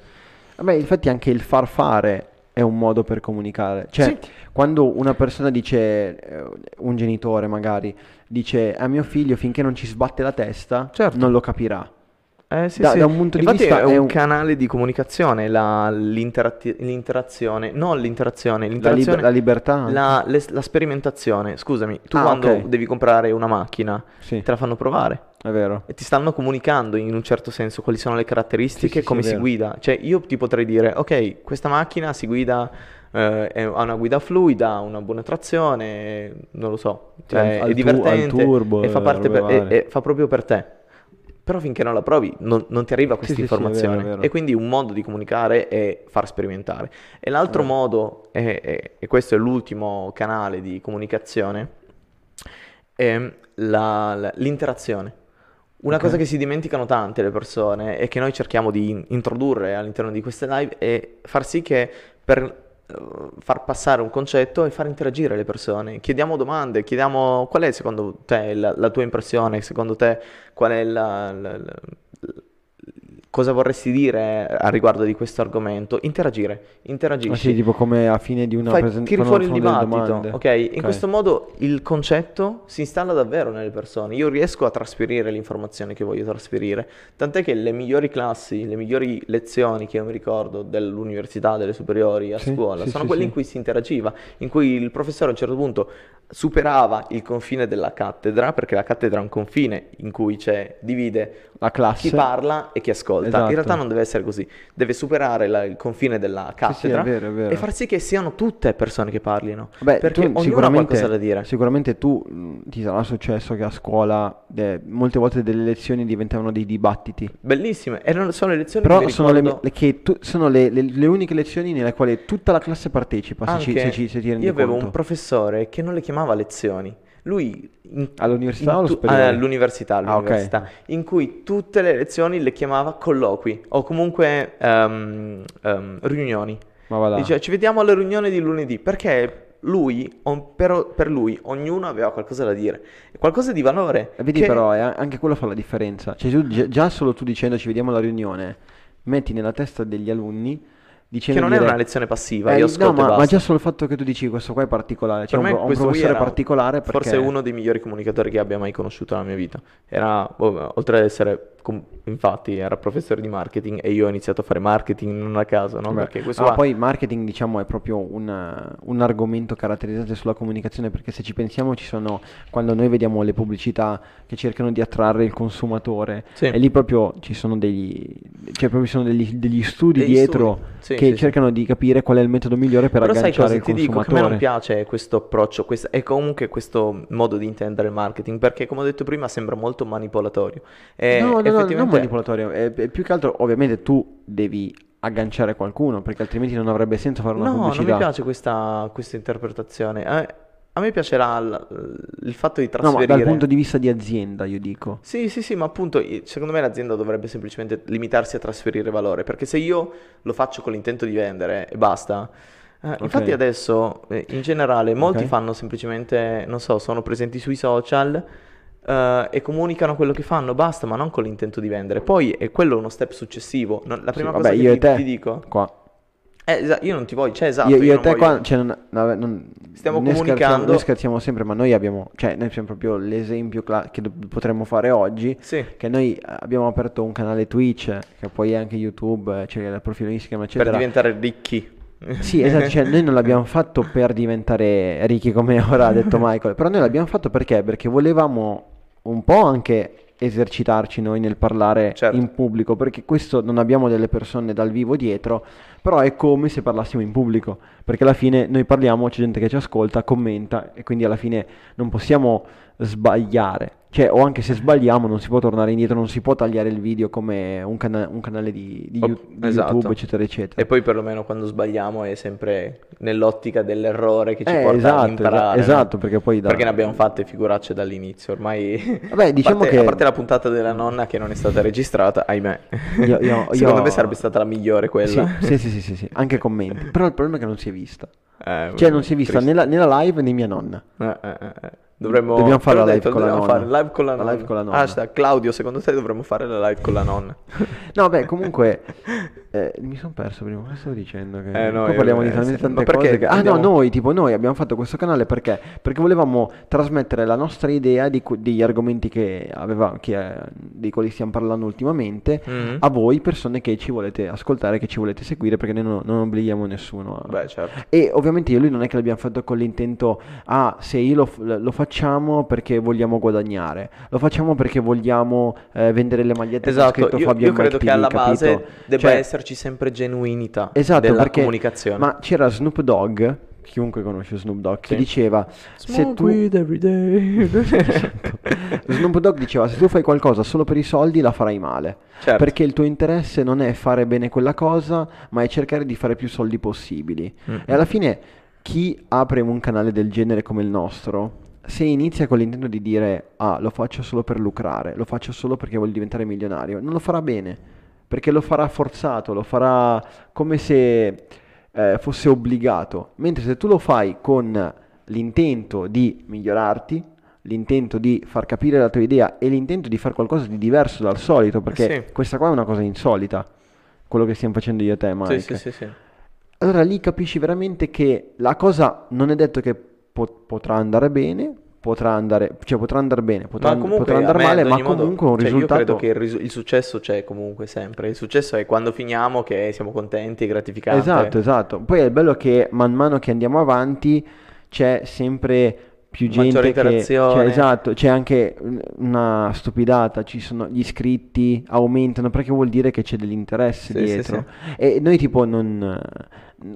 Vabbè, infatti anche il far fare è un modo per comunicare. Cioè, Sì. quando una persona dice, eh, un genitore magari, dice a mio figlio finché non ci sbatte la testa, Certo. non lo capirà. Eh, sì, Da- sì. da un punto di Infatti vista è è un un- canale di comunicazione la- l'interatti- l'interazione no l'interazione La, l'interazione liber- la libertà. la, le- la sperimentazione scusami tu Ah, quando ok. devi comprare una macchina Sì, te la fanno provare è vero. e ti stanno comunicando in un certo senso quali sono le caratteristiche, Sì, sì, come sì, è si guida. Cioè, io ti potrei dire, ok, questa macchina si guida, eh, è- ha una guida fluida, ha una buona trazione, non lo so, cioè, Al- è al tu- divertente al turbo, e fa, eh, per- e- e fa proprio per te. Però finché non la provi non, non ti arriva questa sì, sì, è informazione. è vero. E quindi un modo di comunicare è far sperimentare. E l'altro Eh. modo, e, e- e questo è l'ultimo canale di comunicazione, è la- la- l'interazione. Una Ok. cosa che si dimenticano tante le persone e che noi cerchiamo di in- introdurre all'interno di queste live è far sì che per eh, far passare un concetto e far interagire le persone. Chiediamo domande, chiediamo qual è secondo te la, la tua impressione, secondo te qual è la, la- la- cosa vorresti dire a riguardo di questo argomento? Interagire, interagisci. Ah, sì, tipo come a fine di una presentazione. tiri fuori il dibattito, ok? In questo modo il concetto si installa davvero nelle persone. Io riesco a trasferire l'informazione che voglio trasferire. Tant'è che le migliori classi, le migliori lezioni che io mi ricordo dell'università, delle superiori a Sì, scuola, sì, sono sì, quelle in cui si interagiva, in cui il professore a un certo punto superava il confine della cattedra, perché la cattedra è un confine in cui c'è, divide La classe. chi parla e chi ascolta. Esatto. In realtà non deve essere così, deve superare la- il confine della Sì, sì, cattedra è vero, è vero. e far sì che siano tutte persone che parlino. Beh, perché tu ognuno ha sicuramente, qualcosa da dire. sicuramente tu mh, ti sarà successo che a scuola eh, molte volte delle lezioni diventavano dei dibattiti. Bellissime, erano sono le lezioni Però sono, le, ricordo le- che tu- sono le, le- le uniche lezioni nelle quali tutta la classe partecipa, se, ci, se, ci, se ti rendi io avevo conto. un professore che non le chiamava lezioni. Lui in- All'università in tu- ah, all'università, Ah, ok. all'università, in cui tutte le lezioni le chiamava colloqui o comunque ehm, ehm, riunioni. Ma va là. Dice, ci vediamo alla riunione di lunedì, perché lui, on- per, per lui, ognuno aveva qualcosa da dire, qualcosa di valore. E vedi che- però, eh, anche quello fa la differenza. Cioè, tu già solo tu dicendo ci vediamo alla riunione, metti nella testa degli alunni dicendo Che non è dire- una lezione passiva, Eh, io no, ascolto e ma, ma già solo il fatto che tu dici questo qua è particolare. Cioè, Per un, un professore particolare perché... forse uno dei migliori comunicatori che abbia mai conosciuto nella mia vita. Era, boh, oltre ad essere, infatti, era professore di marketing e io ho iniziato a fare marketing non a caso, no? Beh, Perché questo ah, qua- poi marketing diciamo è proprio un, un argomento caratterizzante sulla comunicazione perché se ci pensiamo ci sono quando noi vediamo le pubblicità che cercano di attrarre il consumatore Sì. e lì proprio ci sono degli, cioè proprio sono degli, degli studi Degli dietro studi, sì, che sì, sì. cercano di capire qual è il metodo migliore per Però sai agganciare cosa il ti dico? Che a me consumatore. non piace questo approccio quest- e comunque questo modo di intendere il marketing perché come ho detto prima sembra molto manipolatorio. E no, no, no, non effettivamente- manipolatorio, è, è più che altro ovviamente tu devi agganciare qualcuno perché altrimenti non avrebbe senso fare una No, non pubblicità. mi piace questa, questa interpretazione. A, a me piacerà il, il fatto di No, ma trasferire... dal punto di vista di azienda io dico. Sì, sì, sì, ma appunto secondo me l'azienda dovrebbe semplicemente limitarsi a trasferire valore, perché se io lo faccio con l'intento di vendere e basta, Eh, Ok. Infatti adesso, eh, in generale, molti Ok. fanno semplicemente, non so, sono presenti sui social eh, e comunicano quello che fanno, basta, ma non con l'intento di vendere. Poi è quello uno step successivo. La Sì, prima vabbè, cosa io che e ti, te ti dico... qua. Eh, esa- io non ti voglio, cioè esatto, io, io io e te voglio- qua, cioè, non- vabbè, non- Stiamo scherziamo- comunicando- Noi scherziamo sempre, ma noi abbiamo, cioè, noi siamo proprio l'esempio cla- che do- potremmo fare oggi. Sì, Che noi abbiamo aperto un canale Twitch, che poi è anche YouTube, eh, c'è il profilo Instagram, per eccetera. diventare ricchi. Sì, esatto, cioè noi non [LAUGHS] l'abbiamo fatto per diventare ricchi come [LAUGHS] ora ha detto Michael, però noi l'abbiamo fatto perché? Perché volevamo un po' anche esercitarci noi nel parlare Certo. in pubblico, perché questo non abbiamo delle persone dal vivo dietro, però è come se parlassimo in pubblico, perché alla fine noi parliamo, c'è gente che ci ascolta, commenta e quindi alla fine non possiamo sbagliare. Cioè, o anche se sbagliamo non si può tornare indietro, non si può tagliare il video come un, cana- un canale di, di You- di esatto. YouTube, eccetera, eccetera. E poi perlomeno quando sbagliamo è sempre nell'ottica dell'errore che ci Eh, porta esatto, imparare. esa- no? esatto, perché poi da- Perché ne abbiamo fatte figuracce dall'inizio, ormai... [LAUGHS] Vabbè, diciamo a parte, che- A parte la puntata della nonna che non è stata registrata, ahimè. Io- io- [LAUGHS] Secondo io- me sarebbe stata la migliore quella. Sì, sì, sì, sì, sì, sì, anche commenti. [LAUGHS] Però il problema è che non si è vista. Eh, Cioè, non si è vista né la, né la live né mia nonna. Eh, eh, eh, eh. Dovremmo... Dobbiamo fare la live detto, con la dobbiamo nonna. fare live con la, La live con la nonna. Hashtag, Claudio, secondo te dovremmo fare la live con la [LAUGHS] nonna? No, beh, comunque, eh, mi sono perso prima. Cosa stavo dicendo? Che... Eh, no, parliamo di eh, talmente tante cose. Che... Ah, andiamo- no, noi, tipo, noi abbiamo fatto questo canale perché? Perché volevamo trasmettere la nostra idea di degli argomenti che aveva, che, eh, dei quali stiamo parlando ultimamente Mhm. a voi, persone che ci volete ascoltare, che ci volete seguire, perché noi non, non obblighiamo nessuno. a- Beh, certo. E ovviamente io e lui non è che l'abbiamo fatto con l'intento, ah, se io lo, lo facciamo perché vogliamo guadagnare, lo facciamo perché vogliamo eh, vendere le magliette Esatto, scritto io, Fabio io credo Mike che alla PD, base capito? debba Cioè, esserci sempre genuinità esatto, della perché, comunicazione. ma c'era Snoop Dogg, chiunque conosce Snoop Dogg, che Sì. diceva, se Smoke tu... weed every day. [LAUGHS] Snoop Dogg diceva, se tu fai qualcosa solo per i soldi la farai male. Certo. Perché il tuo interesse non è fare bene quella cosa, ma è cercare di fare più soldi possibili. Mm. E alla fine chi apre un canale del genere come il nostro, se inizia con l'intento di dire ah, lo faccio solo per lucrare, lo faccio solo perché voglio diventare milionario, non lo farà bene, perché lo farà forzato, lo farà come se eh, fosse obbligato. Mentre se tu lo fai con l'intento di migliorarti, l'intento di far capire la tua idea e l'intento di fare qualcosa di diverso dal solito, perché Sì. questa qua è una cosa insolita, quello che stiamo facendo io e te, Mike. Sì, sì, sì, sì. Allora lì capisci veramente che la cosa non è detto che po- potrà andare bene, potrà andare, cioè potrà andare bene, potrà, Ma comunque, potrà andare male, ma modo, comunque un cioè, risultato... Io credo che il, risu- il successo c'è comunque sempre. Il successo è quando finiamo che siamo contenti e gratificanti. Esatto, esatto. Poi è bello che man mano che andiamo avanti c'è sempre più gente che... Cioè, esatto, c'è anche un- una stupidata, ci sono gli iscritti aumentano perché vuol dire che c'è dell'interesse Sì, sì, dietro. E noi tipo non...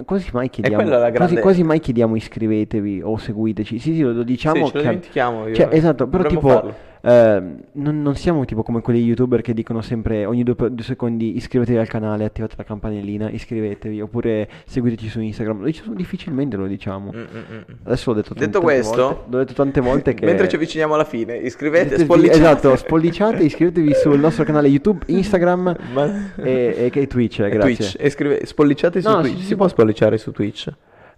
Quasi mai chiediamo, la quasi, grande- quasi mai chiediamo iscrivetevi o seguiteci. Sì, sì, lo, diciamo Sì, ce lo che- dimentichiamo. io- Cioè, esatto, però dovremmo tipo farlo. Ehm, non, non siamo tipo come quegli youtuber che dicono sempre ogni due, due secondi iscrivetevi al canale, attivate la campanellina, iscrivetevi, oppure seguiteci su Instagram. Lo diciamo difficilmente lo diciamo. Mm, mm, mm. Adesso l'ho detto tante, Detto questo, volte, l'ho detto tante volte che mentre ci avviciniamo alla fine, iscrivete, Iscrivetevi- spolliciate. Esatto, spolliciate, iscrivetevi sul nostro canale YouTube, Instagram Ma- e, e che Twitch, eh, e grazie. Twitch. E scrive- spolliciate su No, Twitch. si- Si, si può può- spolliciare su Twitch?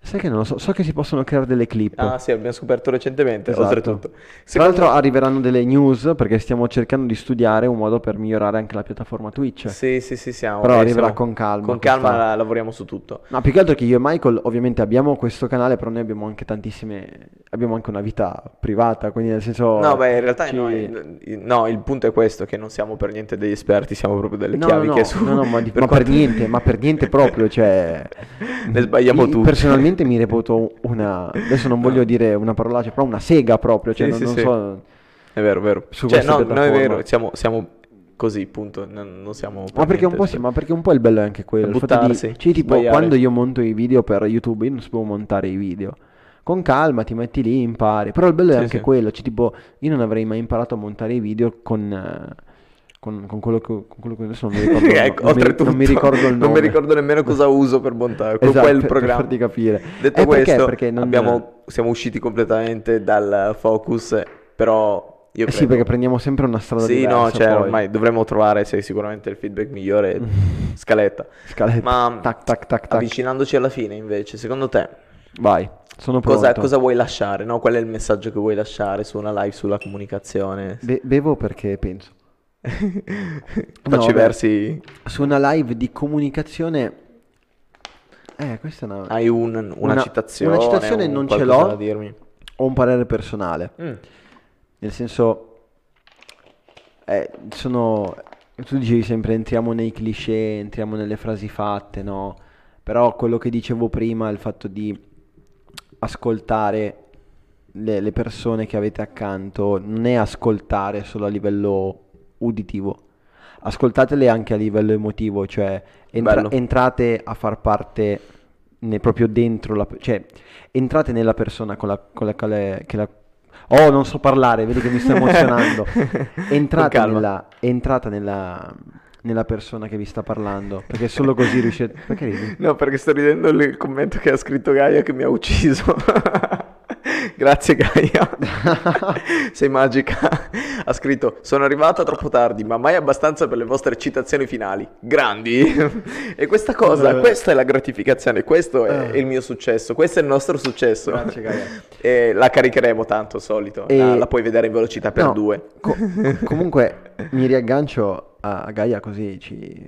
Sai che non lo so, so che si possono creare delle clip. Ah, sì, abbiamo scoperto recentemente, Esatto. oltretutto. Tra Secondo- l'altro arriveranno delle news perché stiamo cercando di studiare un modo per migliorare anche la piattaforma Twitch. Sì, sì, sì, siamo. Però arriverà siamo- con calma Con questa- calma la- lavoriamo su tutto. No, più che altro che io e Michael ovviamente abbiamo questo canale, però noi abbiamo anche tantissime, abbiamo anche una vita privata, quindi nel senso... No, beh, in realtà ci- noi- no, il punto è questo, che non siamo per niente degli esperti, siamo proprio delle No, chiavi no, che su... no, no, ma, di- per ma per quanto- niente, ma per niente proprio, cioè... [LAUGHS] Ne sbagliamo tutti. Personalmente mi reputo una, adesso non voglio dire una parolaccia, però una sega proprio, cioè Sì, non, sì, non sì. so... È vero, è vero. Su cioè, no, no, è vero, siamo, siamo così, punto. Non, non siamo per Ma perché, un niente po' sì, ma perché un po' il bello è anche quello. fatto di- Buttarsi, cioè, tipo, sbagliare. quando io monto i video per YouTube, io non sapevo montare i video. Con calma ti metti lì, impari. Però il bello è Sì, anche sì. quello. Cioè, tipo, io non avrei mai imparato a montare i video con, eh, con, con quello che, con quello che adesso non mi [LAUGHS] ricordo, Ecco, non mi, non mi ricordo il nome. Non mi ricordo nemmeno cosa uso per montare, Esatto, quel per- per programma. farti capire. Detto Eh, perché? questo, Perché non- abbiamo- siamo usciti completamente dal focus, però Eh sì, perché prendiamo sempre una strada Sì, diversa no, cioè poi. ormai dovremmo trovare, sei sicuramente il feedback migliore, [LAUGHS] scaletta. Scaletta. Ma Tac, tac, tac, tac. avvicinandoci alla fine invece, secondo te, Vai, sono pronto. cosa, cosa vuoi lasciare, no? Qual è il messaggio che vuoi lasciare su una live sulla comunicazione? Be- bevo perché penso. [LAUGHS] Facci vabbè. versi, Su una live di comunicazione... Eh, questa è una... hai un- una, Una- citazione, una citazione un non ce l'ho. Ho un parere personale. Mm. Nel senso... eh, sono... Tu dicevi sempre entriamo nei cliché, entriamo nelle frasi fatte, no? Però quello che dicevo prima, il fatto di ascoltare le, le persone che avete accanto, non è ascoltare solo a livello uditivo, ascoltatele anche a livello emotivo, cioè entra- entrate a far parte ne- proprio dentro la, cioè entrate nella persona con la, con la quale che la Oh, non so parlare, vedi che mi sto emozionando. [LAUGHS] Entrate Con nella, entrate nella, nella persona che vi sta parlando, perché solo così riuscite... Perché ridi? No, perché sto ridendo il commento che ha scritto Gaia che mi ha ucciso. Grazie Gaia, [LAUGHS] sei magica. Ha scritto, sono arrivata troppo tardi, ma mai abbastanza per le vostre citazioni finali. Grandi. [LAUGHS] e questa cosa, questa è la gratificazione, questo è Eh. il mio successo, questo è il nostro successo. Grazie, Gaia. [LAUGHS] E la caricheremo tanto, solito. E- La, la puoi vedere in velocità per No, due. co- comunque mi riaggancio a Gaia così ci...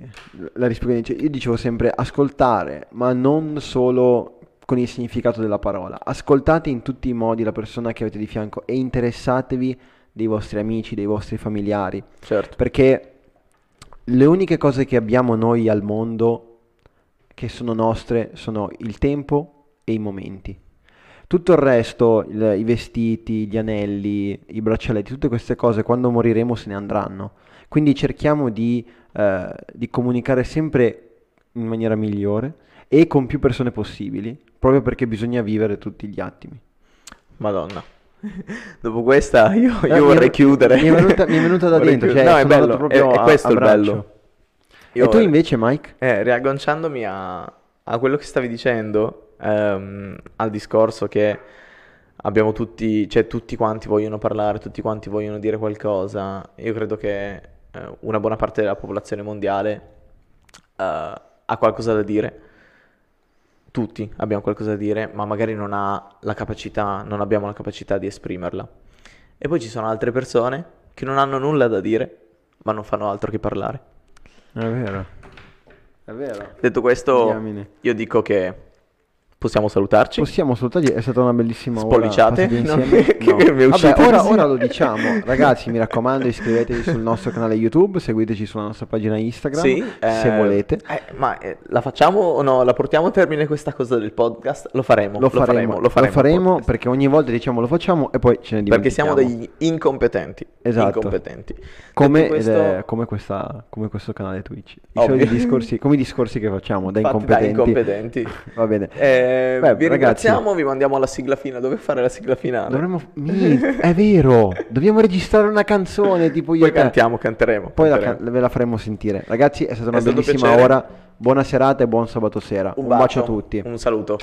la rispiego. Dice, Io dicevo sempre ascoltare, ma non solo con il significato della parola. Ascoltate in tutti i modi la persona che avete di fianco e interessatevi dei vostri amici, dei vostri familiari. Certo. Perché le uniche cose che abbiamo noi al mondo che sono nostre sono il tempo e i momenti. Tutto il resto, il- i vestiti, gli anelli, i braccialetti, tutte queste cose quando moriremo se ne andranno. Quindi cerchiamo di, eh, di comunicare sempre in maniera migliore e con più persone possibili, proprio perché bisogna vivere tutti gli attimi. Madonna. [LAUGHS] Dopo questa io, io mi è- vorrei chiudere. Mi è venuta, mi è venuta da Vorrei dentro, cioè no, è bello, proprio è, è a- questo a il braccio. bello. Io E tu invece, Mike? Eh, riagganciandomi a, a quello che stavi dicendo, ehm, al discorso che abbiamo tutti, cioè tutti quanti vogliono parlare, tutti quanti vogliono dire qualcosa, io credo che eh, una buona parte della popolazione mondiale eh, ha qualcosa da dire. Tutti abbiamo qualcosa da dire, ma magari non ha la capacità, non abbiamo la capacità di esprimerla. E poi ci sono altre persone che non hanno nulla da dire, ma non fanno altro che parlare. È vero. È vero. Detto questo, Diamine. io dico che possiamo salutarci. Possiamo salutare, è stata una bellissima ora Spolliciate? No, [LAUGHS] Vabbè, uscito ora, ora lo diciamo. Ragazzi, mi raccomando, iscrivetevi sul nostro canale YouTube, seguiteci sulla nostra pagina Instagram, Sì, se eh, volete. eh, ma eh, la facciamo o no? La portiamo a termine questa cosa del podcast? Lo faremo. Lo faremo, lo faremo, il podcast. perché ogni volta diciamo lo facciamo e poi ce ne Perché dimentichiamo. siamo degli incompetenti. Esatto. Incompetenti. Come, questo, come, questa, come questo canale Twitch. I discorsi, come i discorsi che facciamo da fatti da incompetenti. incompetenti. [LAUGHS] Va bene. Eh, Beh, vi ragazzi- ringraziamo, vi mandiamo alla sigla finale. Dove fare la sigla finale? Dovremmo... [LAUGHS] È vero, dobbiamo registrare una canzone tipo io Poi te. cantiamo, canteremo. Poi la canteremo. ca- ve la faremo sentire. Ragazzi, è stata una È bellissima ora. Buona serata e buon sabato sera. Un, bacio a tutti. Un saluto.